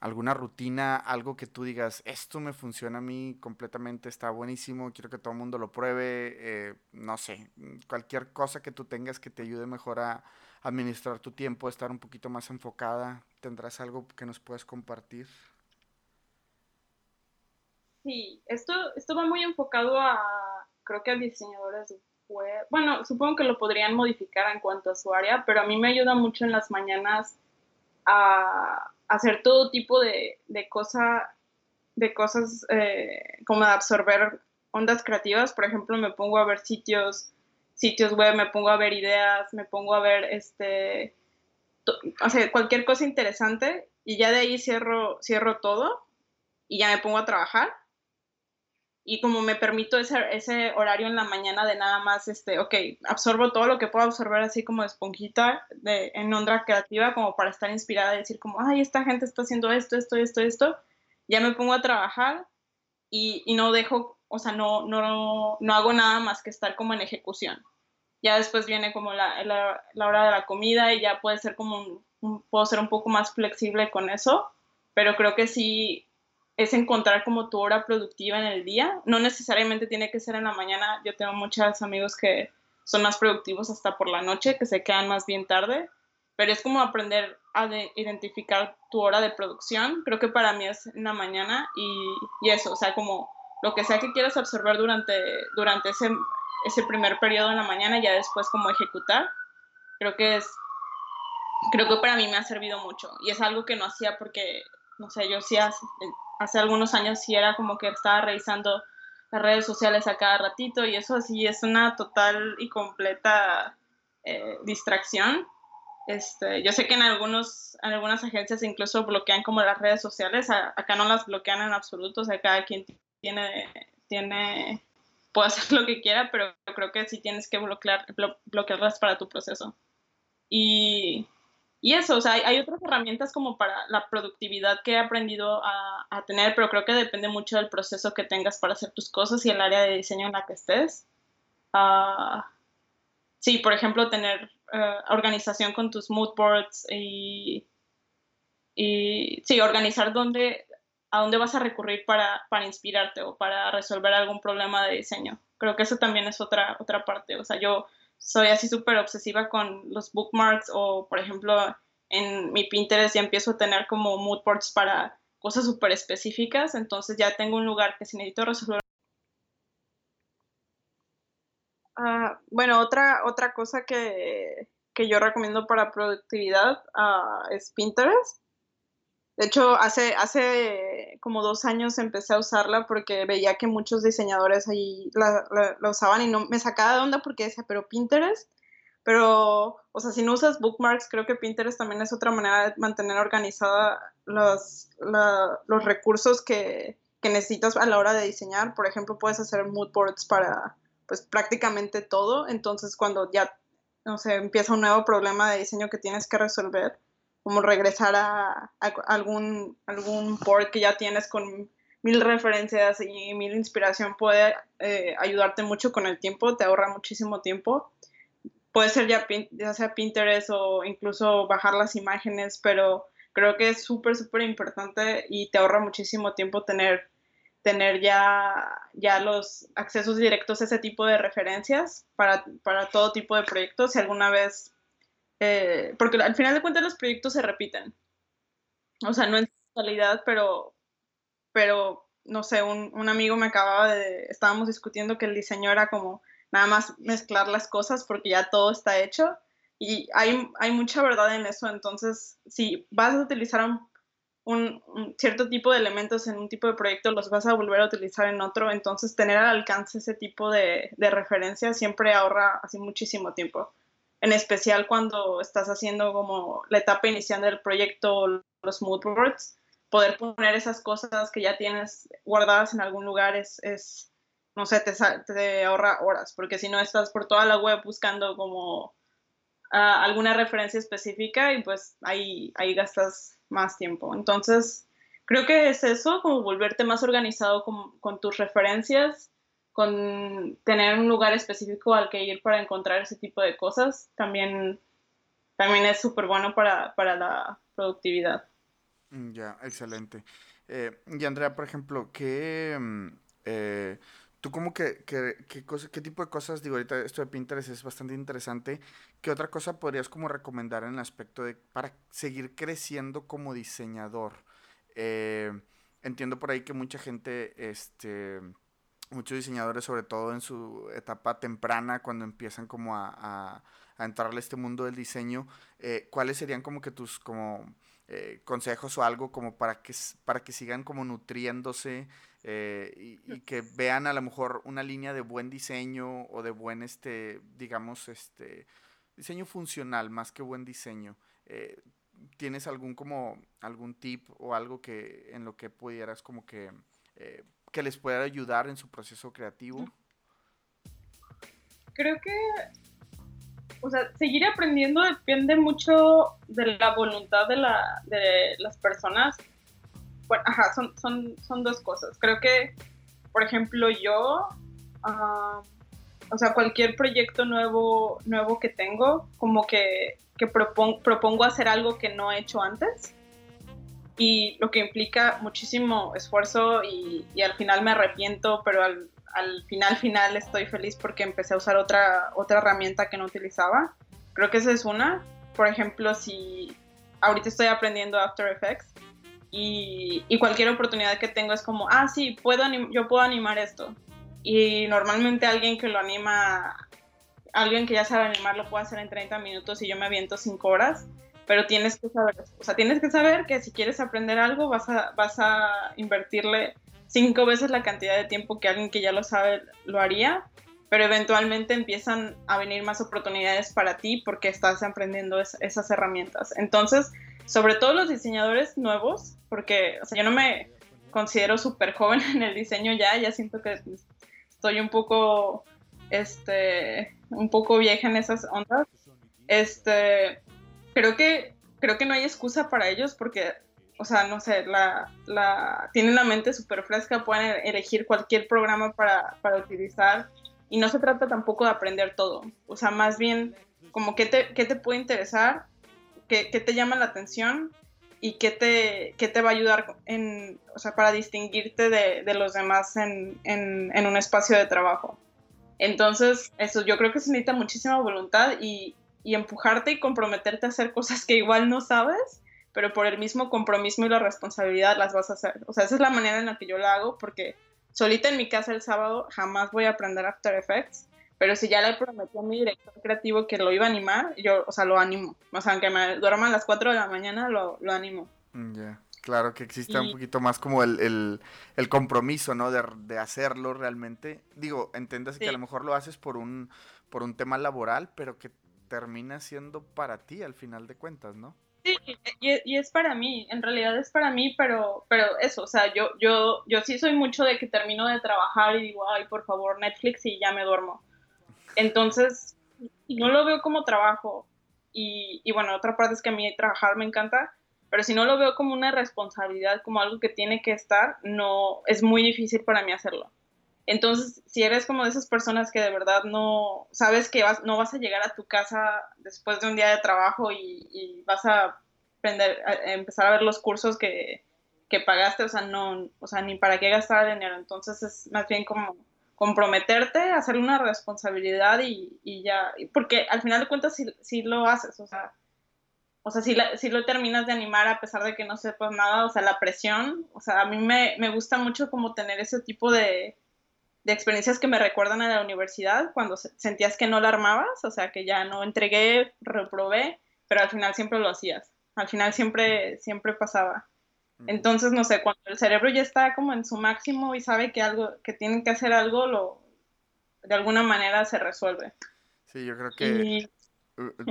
alguna rutina, algo que tú digas, esto me funciona a mí completamente, está buenísimo, quiero que todo el mundo lo pruebe? Eh, no sé, cualquier cosa que tú tengas que te ayude mejor a administrar tu tiempo, estar un poquito más enfocada, ¿tendrás algo que nos puedas compartir? Sí, esto, esto va muy enfocado a, creo que a diseñadores web. Bueno, supongo que lo podrían modificar en cuanto a su área, pero a mí me ayuda mucho en las mañanas a, hacer todo tipo de, de, de cosas eh, como de absorber ondas creativas. Por ejemplo, me pongo a ver sitios, sitios web, me pongo a ver ideas, me pongo a ver este, o sea, cualquier cosa interesante y ya de ahí cierro, cierro todo y ya me pongo a trabajar y como me permito ese, ese, horario en la mañana de nada más, este, ok, absorbo todo lo que puedo absorber así como esponjita de, en onda creativa como para estar inspirada y decir como, ay, esta gente está haciendo esto, esto, esto, esto, ya me pongo a trabajar y, y no dejo, o sea, no, no, no hago nada más que estar como en ejecución. Ya después viene como la, la, la hora de la comida y ya puede ser como, un, puedo ser un poco más flexible con eso, pero creo que sí es encontrar como tu hora productiva en el día. No necesariamente tiene que ser en la mañana. Yo tengo muchos amigos que son más productivos hasta por la noche, que se quedan más bien tarde, pero es como aprender a identificar tu hora de producción. Creo que para mí es en la mañana y, eso, o sea, como lo que sea que quieras absorber durante, durante ese, ese primer periodo en la mañana y ya después como ejecutar. Creo que es, creo que para mí me ha servido mucho y es algo que no hacía porque, no sé, yo sí hace algunos años sí era como que estaba revisando las redes sociales a cada ratito y eso sí es una total y completa eh, distracción. Este, yo sé que en, algunos, en algunas agencias incluso bloquean como las redes sociales, acá no las bloquean en absoluto, o sea, cada quien tiene, tiene, puede hacer <laughs> lo que quiera, pero creo que sí tienes que bloquear, bloquearlas para tu proceso. Y y eso, o sea, hay, otras herramientas como para la productividad que he aprendido a, tener, pero creo que depende mucho del proceso que tengas para hacer tus cosas y el área de diseño en la que estés. Ah, sí, por ejemplo, tener eh, organización con tus mood boards y, y sí, organizar dónde, a dónde vas a recurrir para, para inspirarte o para resolver algún problema de diseño. Creo que eso también es otra, otra parte. O sea, yo soy así súper obsesiva con los bookmarks o, por ejemplo, en mi Pinterest ya empiezo a tener como mood boards para cosas súper específicas, entonces ya tengo un lugar que si necesito resolver. Ah, bueno, otra, otra cosa que, que, yo recomiendo para productividad uh, es Pinterest. De hecho, hace, hace como dos años empecé a usarla porque veía que muchos diseñadores ahí la, usaban y no me sacaba de onda porque decía, pero Pinterest, pero, o sea, si no usas bookmarks, creo que Pinterest también es otra manera de mantener organizada los, los recursos que, que, necesitas a la hora de diseñar. Por ejemplo, puedes hacer mood boards para, pues, prácticamente todo. Entonces, cuando ya, no sé, empieza un nuevo problema de diseño que tienes que resolver, como regresar a, algún, algún board que ya tienes con mil referencias y mil inspiración puede eh, ayudarte mucho con el tiempo, te ahorra muchísimo tiempo. Puede ser ya, ya sea Pinterest o incluso bajar las imágenes, pero creo que es súper, súper importante y te ahorra muchísimo tiempo tener, tener ya, ya los accesos directos a ese tipo de referencias para, para todo tipo de proyectos. Si alguna vez eh, porque al final de cuentas los proyectos se repiten. O sea, no en totalidad, pero, pero no sé, un, un, amigo me acababa de, estábamos discutiendo que el diseño era como nada más mezclar las cosas porque ya todo está hecho y hay, hay mucha verdad en eso, entonces si vas a utilizar un, un, cierto tipo de elementos en un tipo de proyecto, los vas a volver a utilizar en otro, entonces tener al alcance ese tipo de, de referencia siempre ahorra así muchísimo tiempo en especial cuando estás haciendo como la etapa inicial del proyecto, los mood boards, poder poner esas cosas que ya tienes guardadas en algún lugar es, es no sé, te, te, ahorra horas, porque si no estás por toda la web buscando como uh, alguna referencia específica y pues ahí, ahí gastas más tiempo. Entonces, creo que es eso, como volverte más organizado con, con tus referencias con tener un lugar específico al que ir para encontrar ese tipo de cosas, también, también es súper bueno para, para, la productividad. Mm, ya, excelente. Eh, y Andrea, por ejemplo, ¿qué, mm, eh, tú como que, que, cosa, qué tipo de cosas, digo, ahorita esto de Pinterest es bastante interesante, ¿qué otra cosa podrías como recomendar en el aspecto de, para seguir creciendo como diseñador? Eh, entiendo por ahí que mucha gente, este muchos diseñadores, sobre todo en su etapa temprana, cuando empiezan como a, a, a entrarle este mundo del diseño, eh, ¿cuáles serían como que tus como eh, consejos o algo como para que, para que sigan como nutriéndose eh, y, que vean a lo mejor una línea de buen diseño o de buen, este, digamos, este, diseño funcional más que buen diseño? ¿Tienes algún como, algún tip o algo que en lo que pudieras como que que les pueda ayudar en su proceso creativo? Creo que, o sea, seguir aprendiendo depende mucho de la voluntad de, la, de las personas. Bueno, ajá, son, son, son dos cosas. Creo que, por ejemplo, yo, uh, o sea, cualquier proyecto nuevo, nuevo que tengo, como que, que propongo hacer algo que no he hecho antes y lo que implica muchísimo esfuerzo y, y al final me arrepiento, pero al, al, final final estoy feliz porque empecé a usar otra, otra herramienta que no utilizaba. Creo que esa es una. Por ejemplo, si ahorita estoy aprendiendo After Effects y, y cualquier oportunidad que tengo es como, ah, sí, puedo yo puedo animar esto. Y normalmente alguien que lo anima, alguien que ya sabe animar lo puede hacer en 30 minutos y yo me aviento 5 horas pero tienes que saber, o sea, tienes que saber que si quieres aprender algo vas a, vas a invertirle cinco veces la cantidad de tiempo que alguien que ya lo sabe lo haría, pero eventualmente empiezan a venir más oportunidades para ti porque estás aprendiendo esas herramientas. Entonces, sobre todo los diseñadores nuevos, porque o sea, yo no me considero súper joven en el diseño ya, ya siento que estoy un poco, este, un poco vieja en esas ondas. Este, creo que, creo que no hay excusa para ellos porque, o sea, no sé, la, la, tienen la mente súper fresca, pueden elegir cualquier programa para, para, utilizar y no se trata tampoco de aprender todo, o sea, más bien como qué te, qué te puede interesar, qué, qué, te llama la atención y qué te, qué te va a ayudar en, o sea, para distinguirte de, de los demás en, en, en un espacio de trabajo. Entonces, eso yo creo que se necesita muchísima voluntad y, y empujarte y comprometerte a hacer cosas que igual no sabes, pero por el mismo compromiso y la responsabilidad las vas a hacer. O sea, esa es la manera en la que yo lo hago, porque solita en mi casa el sábado jamás voy a aprender After Effects, pero si ya le prometí a mi director creativo que lo iba a animar, yo, o sea, lo animo. O sea, aunque me duerma a las 4 de la mañana, lo, lo animo. Mm, ya, claro que exista un poquito más como el, el, el compromiso, ¿no? De, de, hacerlo realmente. Digo, entiendes que a lo mejor lo haces por un, por un tema laboral, pero que termina siendo para ti al final de cuentas, ¿no? Sí, y, es para mí, en realidad es para mí, pero, pero eso, o sea, yo, yo, yo sí soy mucho de que termino de trabajar y digo, ay, por favor, Netflix y ya me duermo. Entonces, no lo veo como trabajo, y, y bueno, otra parte es que a mí trabajar me encanta, pero si no lo veo como una responsabilidad, como algo que tiene que estar, no, es muy difícil para mí hacerlo. Entonces, si eres como de esas personas que de verdad no sabes que vas, no vas a llegar a tu casa después de un día de trabajo y, vas a aprender, empezar a ver los cursos que, que, pagaste, o sea, no, o sea, ni para qué gastar dinero. Entonces es más bien como comprometerte, hacer una responsabilidad y, y, ya, porque al final de cuentas sí, lo haces, o sea, o sea, si, lo terminas de animar a pesar de que no sepas nada, o sea, la presión, o sea, a mí me, me gusta mucho como tener ese tipo de, de experiencias que me recuerdan a la universidad, cuando sentías que no la armabas, o sea, que ya no entregué, reprobé, pero al final siempre lo hacías, al final siempre, siempre pasaba. Entonces, no sé, cuando el cerebro ya está como en su máximo y sabe que algo, que tienen que hacer algo, lo, de alguna manera se resuelve. Sí, yo creo que,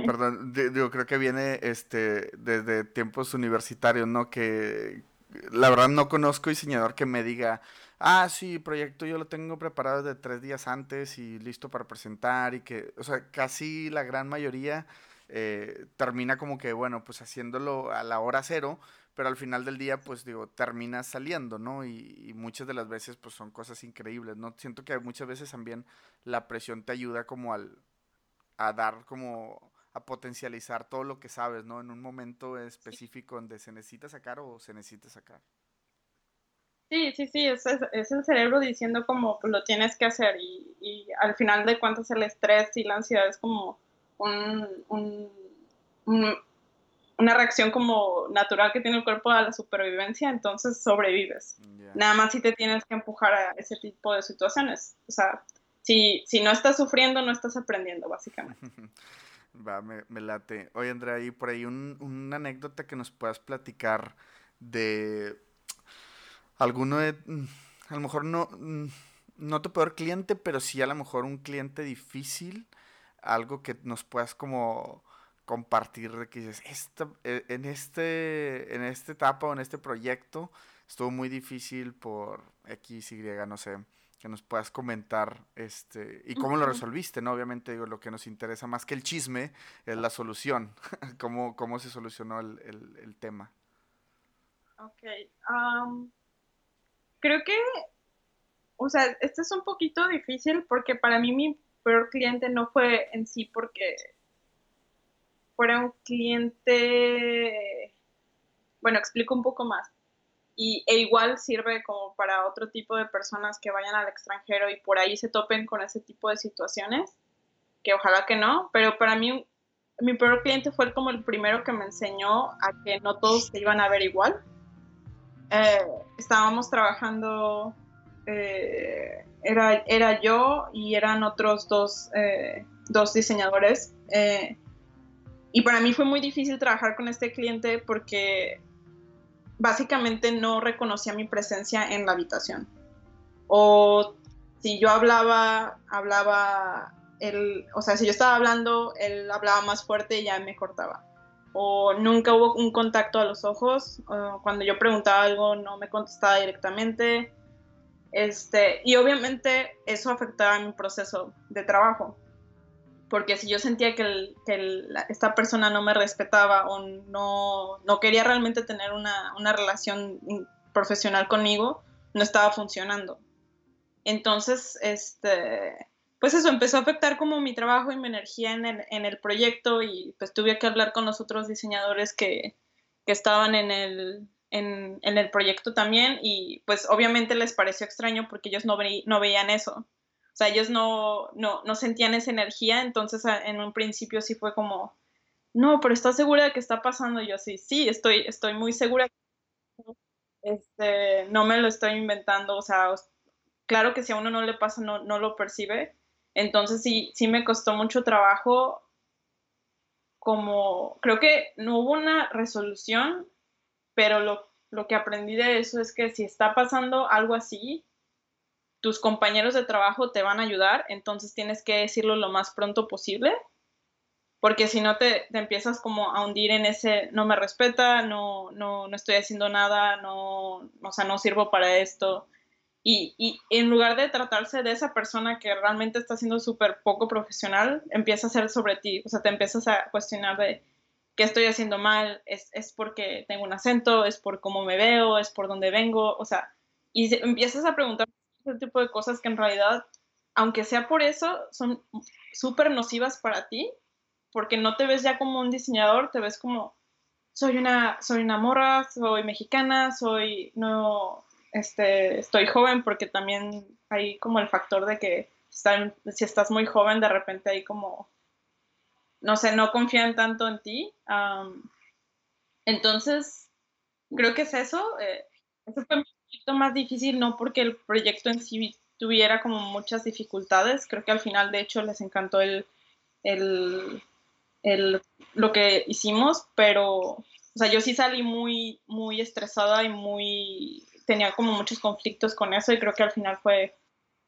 perdón, digo, creo que viene este desde tiempos universitarios, ¿no? Que la verdad no conozco diseñador que me diga, ah, sí, proyecto yo lo tengo preparado de tres días antes y listo para presentar y que, o sea, casi la gran mayoría eh, termina como que, bueno, pues haciéndolo a la hora cero, pero al final del día, pues digo, termina saliendo, ¿no? Y, muchas de las veces, pues son cosas increíbles, ¿no? Siento que muchas veces también la presión te ayuda como al, a dar como, a potencializar todo lo que sabes, ¿no? En un momento específico donde se necesita sacar o se necesita sacar. Sí, sí, sí, es, es, el cerebro diciendo como pues, lo tienes que hacer y, y, al final de cuentas el estrés y la ansiedad es como un, una reacción como natural que tiene el cuerpo a la supervivencia, entonces sobrevives. Nada más si te tienes que empujar a ese tipo de situaciones. O sea, si, si no estás sufriendo, no estás aprendiendo, básicamente. <laughs> Va, me, me late. Oye, Andrea, y por ahí un, una anécdota que nos puedas platicar de alguno de, mm, a lo mejor no, mm, no tu peor cliente, pero sí a lo mejor un cliente difícil, algo que nos puedas como compartir de que dices, e, en, este, en esta etapa o en este proyecto estuvo muy difícil por X, Y, no sé, que nos puedas comentar este y cómo lo resolviste, ¿no? Obviamente digo, lo que nos interesa más que el chisme es la solución, <laughs> cómo, cómo se solucionó el, el, tema. Ok, creo que, o sea, este es un poquito difícil porque para mí mi peor cliente no fue en sí porque fuera un cliente, bueno, explico un poco más. Y, e igual sirve como para otro tipo de personas que vayan al extranjero y por ahí se topen con ese tipo de situaciones, que ojalá que no, pero para mí mi peor cliente fue como el primero que me enseñó a que no todos se iban a ver igual eh, estábamos trabajando, eh, era, era yo y eran otros dos, eh, dos diseñadores. y para mí fue muy difícil trabajar con este cliente porque básicamente no reconocía mi presencia en la habitación. O si yo hablaba, hablaba, él, o sea, si yo estaba hablando, él hablaba más fuerte y ya me cortaba o nunca hubo un contacto a los ojos. cuando yo preguntaba algo no me contestaba directamente. Este, y obviamente eso afectaba mi proceso de trabajo. Porque si yo sentía que, esta persona no me respetaba o no, no quería realmente tener una, una relación profesional conmigo, no estaba funcionando. Entonces, este, pues eso empezó a afectar como mi trabajo y mi energía en el, en el proyecto y pues tuve que hablar con los otros diseñadores que, que estaban en el, en, en, el proyecto también y pues obviamente les pareció extraño porque ellos no, no veían eso. O sea, ellos no, no, no sentían esa energía, entonces en un principio sí fue como, no, pero ¿estás segura de que está pasando? Y yo sí, sí, estoy, estoy muy segura. Este, no me lo estoy inventando, o sea, claro que si a uno no le pasa, no, no lo percibe, entonces sí, sí me costó mucho trabajo como, creo que no hubo una resolución, pero lo, lo que aprendí de eso es que si está pasando algo así, tus compañeros de trabajo te van a ayudar, entonces tienes que decirlo lo más pronto posible, porque si no te, te, empiezas como a hundir en ese no me respeta, no, no, no estoy haciendo nada, no, o sea, no sirvo para esto. Y, y, en lugar de tratarse de esa persona que realmente está siendo súper poco profesional, empieza a ser sobre ti, o sea, te empiezas a cuestionar de qué estoy haciendo mal, es, es porque tengo un acento, es por cómo me veo, es por dónde vengo, o sea, y empiezas a preguntar ese tipo de cosas que en realidad, aunque sea por eso, son súper nocivas para ti, porque no te ves ya como un diseñador, te ves como, soy una, soy una morra, soy mexicana, soy, no, este, estoy joven porque también hay como el factor de que si estás muy joven, de repente hay como, no sé, no confían tanto en ti. entonces, creo que es eso. Eh, fue poquito más difícil, no porque el proyecto en sí tuviera como muchas dificultades. Creo que al final, de hecho, les encantó el, el, el, lo que hicimos, pero, o sea, yo sí salí muy, muy estresada y muy, tenía como muchos conflictos con eso y creo que al final fue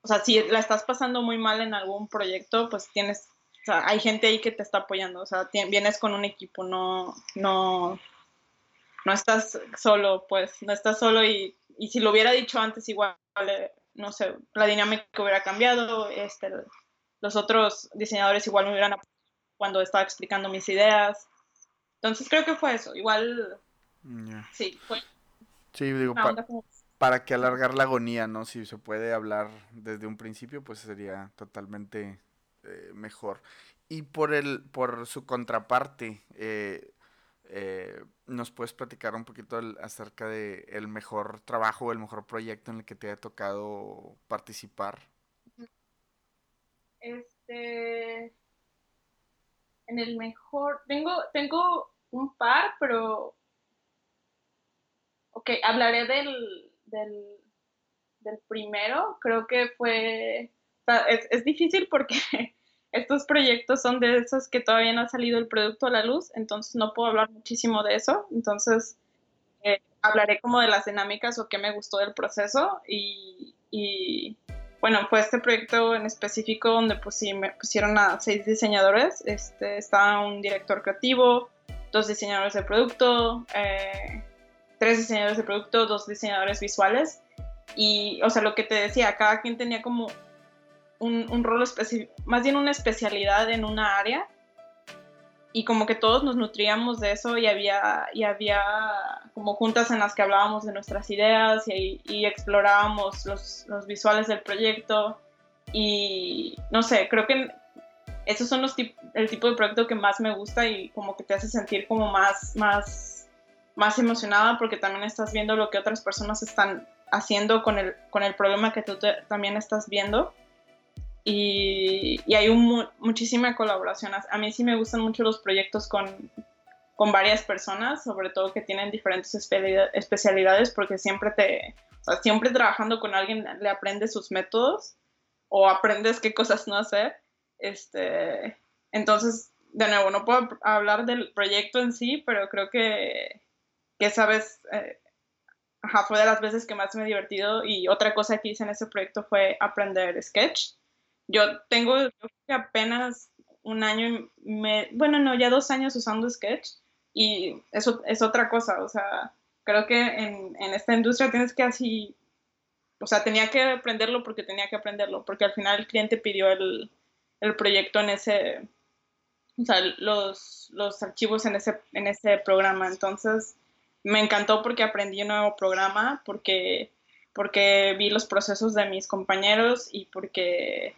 o sea, si la estás pasando muy mal en algún proyecto, pues tienes, o sea, hay gente ahí que te está apoyando, o sea, vienes con un equipo, no, no, no estás solo, pues, no estás solo y, y si lo hubiera dicho antes igual, eh, no sé, la dinámica hubiera cambiado, este, los otros diseñadores igual me hubieran apoyado cuando estaba explicando mis ideas. Entonces creo que fue eso, igual, sí, fue. Sí, digo, para que alargar la agonía, ¿no? Si se puede hablar desde un principio, pues sería totalmente eh, mejor. Y por el, por su contraparte, eh, eh, ¿nos puedes platicar un poquito acerca de el mejor trabajo, el mejor proyecto en el que te haya tocado participar? Este, en el mejor, tengo, tengo un par, pero, ok, hablaré del, del, del primero, creo que fue, es, es difícil porque <laughs> estos proyectos son de esos que todavía no ha salido el producto a la luz, entonces no puedo hablar muchísimo de eso, entonces eh, hablaré como de las dinámicas o qué me gustó del proceso y, bueno, fue este proyecto en específico donde pues, me pusieron a seis diseñadores, este, estaba un director creativo, dos diseñadores de producto, eh, tres diseñadores de producto, dos diseñadores visuales. Y, o sea, lo que te decía, cada quien tenía como un, un rol específico, más bien una especialidad en una área. Y como que todos nos nutríamos de eso y había, y había como juntas en las que hablábamos de nuestras ideas y, explorábamos los, los visuales del proyecto. Y no sé, creo que esos son los el tipo de proyecto que más me gusta y como que te hace sentir como más, más más emocionada porque también estás viendo lo que otras personas están haciendo con el, con el problema que tú también estás viendo. Y, y hay un, muchísima colaboración. A mí sí me gustan mucho los proyectos con, con varias personas, sobre todo que tienen diferentes especialidades, porque siempre te, o sea, siempre trabajando con alguien le aprendes sus métodos o aprendes qué cosas no hacer. Este, entonces, de nuevo, no puedo hablar del proyecto en sí, pero creo que que esa vez, eh, fue de las veces que más me he divertido y otra cosa que hice en ese proyecto fue aprender Sketch. Yo tengo apenas un año, me, bueno, no, ya dos años usando Sketch y eso es otra cosa, o sea, creo que en, en esta industria tienes que así, o sea, tenía que aprenderlo porque tenía que aprenderlo, porque al final el cliente pidió el, el proyecto en ese, o sea, los, los archivos en ese, en ese programa, entonces me encantó porque aprendí un nuevo programa, porque, porque vi los procesos de mis compañeros y porque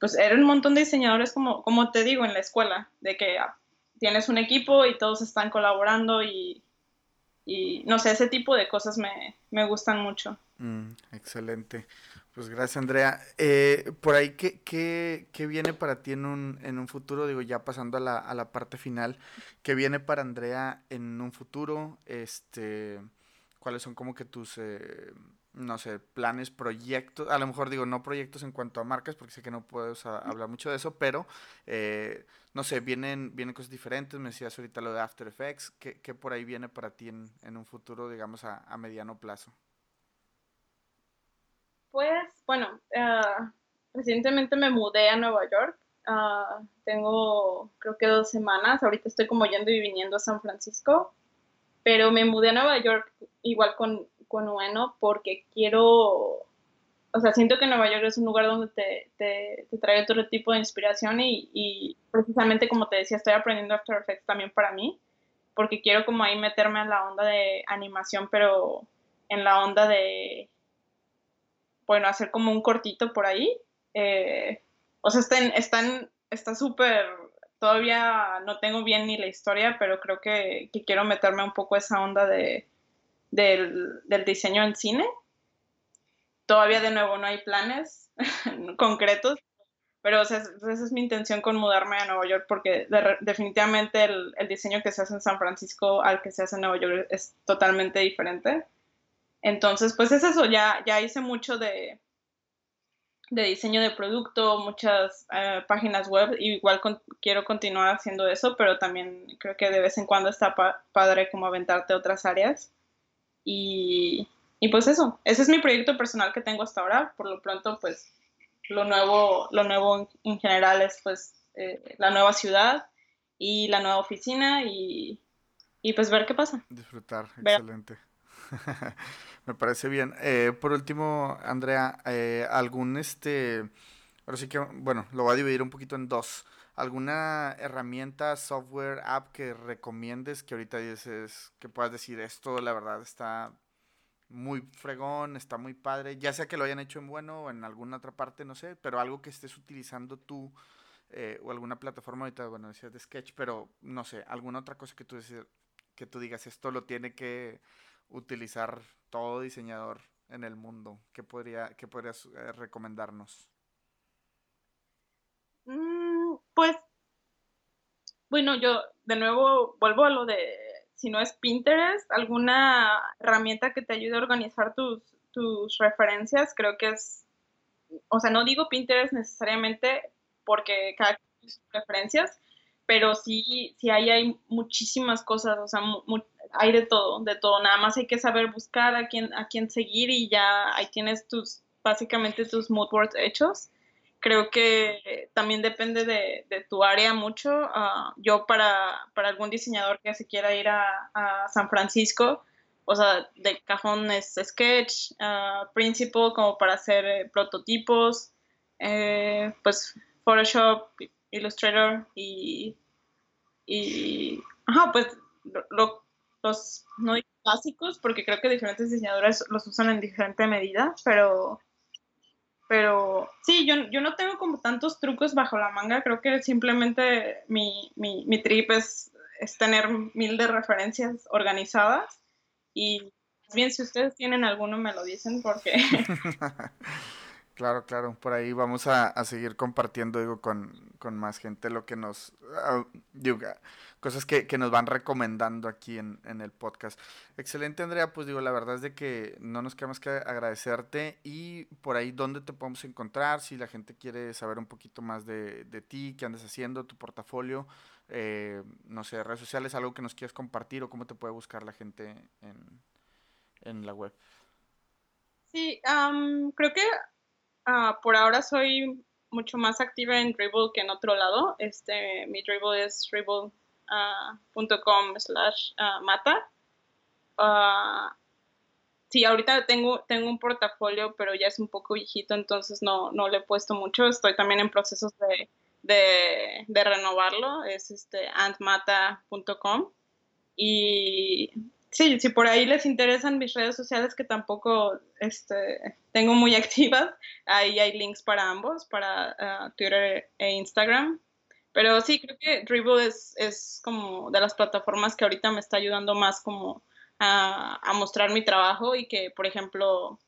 pues eran un montón de diseñadores como, como te digo en la escuela, de que tienes un equipo y todos están colaborando y, y no sé, ese tipo de cosas me, me gustan mucho. Mm, excelente. Pues gracias, Andrea. Eh, por ahí, ¿qué, qué, qué viene para ti en un, en un futuro? Digo, ya pasando a la, a la parte final, ¿qué viene para Andrea en un futuro? Este, ¿Cuáles son como que tus, eh, no sé, planes, proyectos? A lo mejor digo, no proyectos en cuanto a marcas, porque sé que no puedes hablar mucho de eso, pero, eh, no sé, vienen, vienen cosas diferentes. Me decías ahorita lo de After Effects. ¿Qué, qué por ahí viene para ti en, en un futuro, digamos, a, a mediano plazo? Pues, bueno, eh, recientemente me mudé a Nueva York. Ah, tengo, creo que dos semanas. Ahorita estoy como yendo y viniendo a San Francisco. Pero me mudé a Nueva York igual con, con Ueno porque quiero, o sea, siento que Nueva York es un lugar donde te, te, te trae otro tipo de inspiración y, y, precisamente como te decía, estoy aprendiendo After Effects también para mí, porque quiero como ahí meterme en la onda de animación, pero en la onda de bueno, hacer como un cortito por ahí. Eh, o sea, están, están, está súper, todavía no tengo bien ni la historia, pero creo que, quiero meterme un poco esa onda de, del, diseño en cine. todavía de nuevo no hay planes <laughs> concretos, pero esa es mi intención con mudarme a Nueva York porque definitivamente el, el, diseño que se hace en San Francisco al que se hace en Nueva York es totalmente diferente. Entonces, pues es eso, ya, ya hice mucho de, de diseño de producto, muchas eh, páginas web, igual quiero continuar haciendo eso, pero también creo que de vez en cuando está padre como aventarte otras áreas. Y, y, pues eso, ese es mi proyecto personal que tengo hasta ahora. Por lo pronto, pues lo nuevo, lo nuevo en, general es pues eh, la nueva ciudad y la nueva oficina y, y pues ver qué pasa. Disfrutar, excelente. <laughs> Me parece bien. Eh, por último, Andrea, eh, algún este, ahora sí que, bueno, lo voy a dividir un poquito en dos. ¿Alguna herramienta, software, app que recomiendes que ahorita dices, que puedas decir esto, la verdad está muy fregón, está muy padre, ya sea que lo hayan hecho en bueno o en alguna otra parte, no sé, pero algo que estés utilizando tú eh, o alguna plataforma ahorita, bueno, decías de Sketch, pero no sé, alguna otra cosa que tú, que tú digas, esto lo tiene que utilizar todo diseñador en el mundo? ¿Qué, podría, qué podrías eh, recomendarnos? Mm, pues, bueno, yo de nuevo vuelvo a lo de, si no es Pinterest, alguna herramienta que te ayude a organizar tus, tus referencias, creo que es, o sea, no digo Pinterest necesariamente porque cada sus referencias, pero sí, sí hay muchísimas cosas, o sea, hay de todo, de todo, nada más hay que saber buscar a quién, a quién seguir y ya ahí tienes tus, básicamente tus mood boards hechos. Creo que también depende de, de tu área mucho. Ah, yo para, para, algún diseñador que se quiera ir a, a San Francisco, o sea, de cajón es Sketch, uh, Principal como para hacer eh, prototipos, eh, pues Photoshop, Illustrator y, y ajá, pues los no básicos, porque creo que diferentes diseñadores los usan en diferente medida, pero, pero sí, yo, yo no tengo como tantos trucos bajo la manga, creo que simplemente mi, mi, mi trip es, es tener mil de referencias organizadas y bien si ustedes tienen alguno me lo dicen porque <laughs> <laughs> Claro, claro, por ahí vamos a, seguir compartiendo, digo, con, más gente lo que nos, digo, cosas que, nos van recomendando aquí en, el podcast. Excelente, Andrea, pues digo, la verdad es de que no nos queda más que agradecerte y por ahí dónde te podemos encontrar, si la gente quiere saber un poquito más de, de ti, qué andas haciendo, tu portafolio, eh, no sé, redes sociales, algo que nos quieras compartir o cómo te puede buscar la gente en, en la web. Sí, creo que Ah, por ahora soy mucho más activa en Dribble que en otro lado. Este, mi Dribble es dribble.com uh, slash ah, mata. Sí, ahorita tengo, tengo un portafolio, pero ya es un poco viejito, entonces no, no le he puesto mucho. Estoy también en procesos de, de, de renovarlo. Es este antmata.com. Y sí, si por ahí les interesan mis redes sociales que tampoco este, tengo muy <laughs> activas, ahí hay links para ambos, para ah, Twitter e Instagram. Pero sí, creo que Dribble es, es, como de las plataformas que ahorita me está ayudando más como a, mostrar mi trabajo y que, por ejemplo,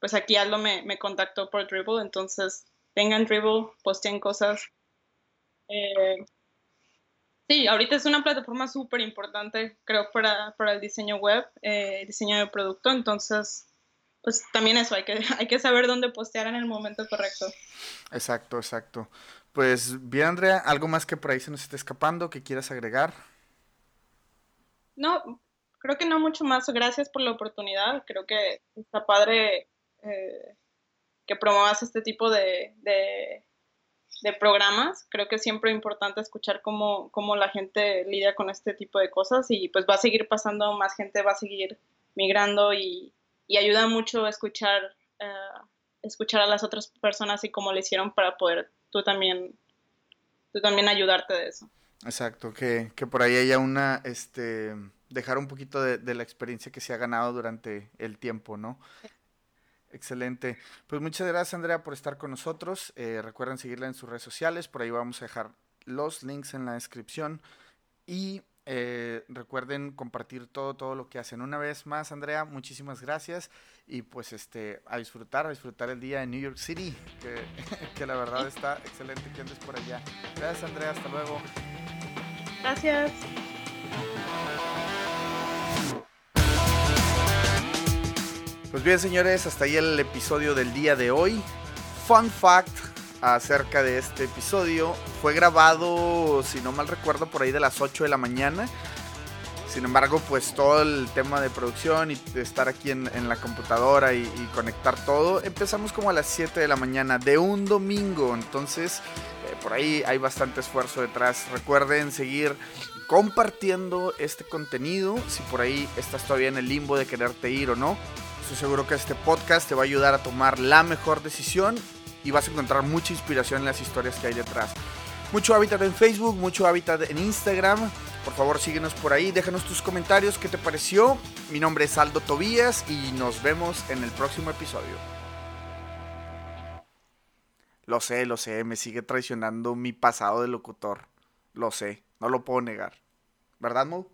pues aquí Aldo me, me contactó por Dribble, entonces vengan Dribble, posteen cosas. Eh, Sí, ahorita es una plataforma súper importante, creo, para, para, el diseño web, eh, diseño de producto. Entonces, pues también eso, hay que, <laughs> hay que saber dónde postear en el momento correcto. Exacto, exacto. Pues bien, Andrea, ¿algo más que por ahí se nos esté escapando que quieras agregar? No, creo que no mucho más. Gracias por la oportunidad. Creo que está padre eh, que promuevas este tipo de, de programas. Creo que es siempre importante escuchar cómo, cómo, la gente lidia con este tipo de cosas y pues va a seguir pasando, más gente va a seguir migrando y, y ayuda mucho a escuchar, uh, escuchar a las otras personas y cómo le hicieron para poder tú también, tú también ayudarte de eso. Exacto, que, que por ahí haya una, este, dejar un poquito de, de, la experiencia que se ha ganado durante el tiempo, ¿no? Excelente. Pues muchas gracias Andrea por estar con nosotros. Eh, recuerden seguirla en sus redes sociales, por ahí vamos a dejar los links en la descripción. Y Eh, recuerden compartir todo, todo lo que hacen. Una vez más, Andrea, muchísimas gracias. Y pues este, a disfrutar, a disfrutar el día en New York City, que, <laughs> que la verdad está excelente que andes por allá. Gracias, Andrea, hasta luego. Gracias. Pues bien, señores, hasta ahí el episodio del día de hoy. Fun fact acerca de este episodio. Fue grabado, si no mal recuerdo, por ahí de las 8 de la mañana. Sin embargo, pues todo el tema de producción y de estar aquí en, la computadora y, conectar todo, empezamos como a las 7 de la mañana de un domingo. Entonces, eh, por ahí hay bastante esfuerzo detrás. Recuerden seguir compartiendo este contenido. Si por ahí estás todavía en el limbo de quererte ir o no, estoy seguro que este podcast te va a ayudar a tomar la mejor decisión y vas a encontrar mucha inspiración en las historias que hay detrás. Mucho hábitat en Facebook, mucho hábitat en Instagram. Por favor, síguenos por ahí, déjanos tus comentarios, qué te pareció. Mi nombre es Aldo Tobías y nos vemos en el próximo episodio. Lo sé, lo sé, me sigue traicionando mi pasado de locutor. Lo sé, no lo puedo negar. ¿Verdad, Mo?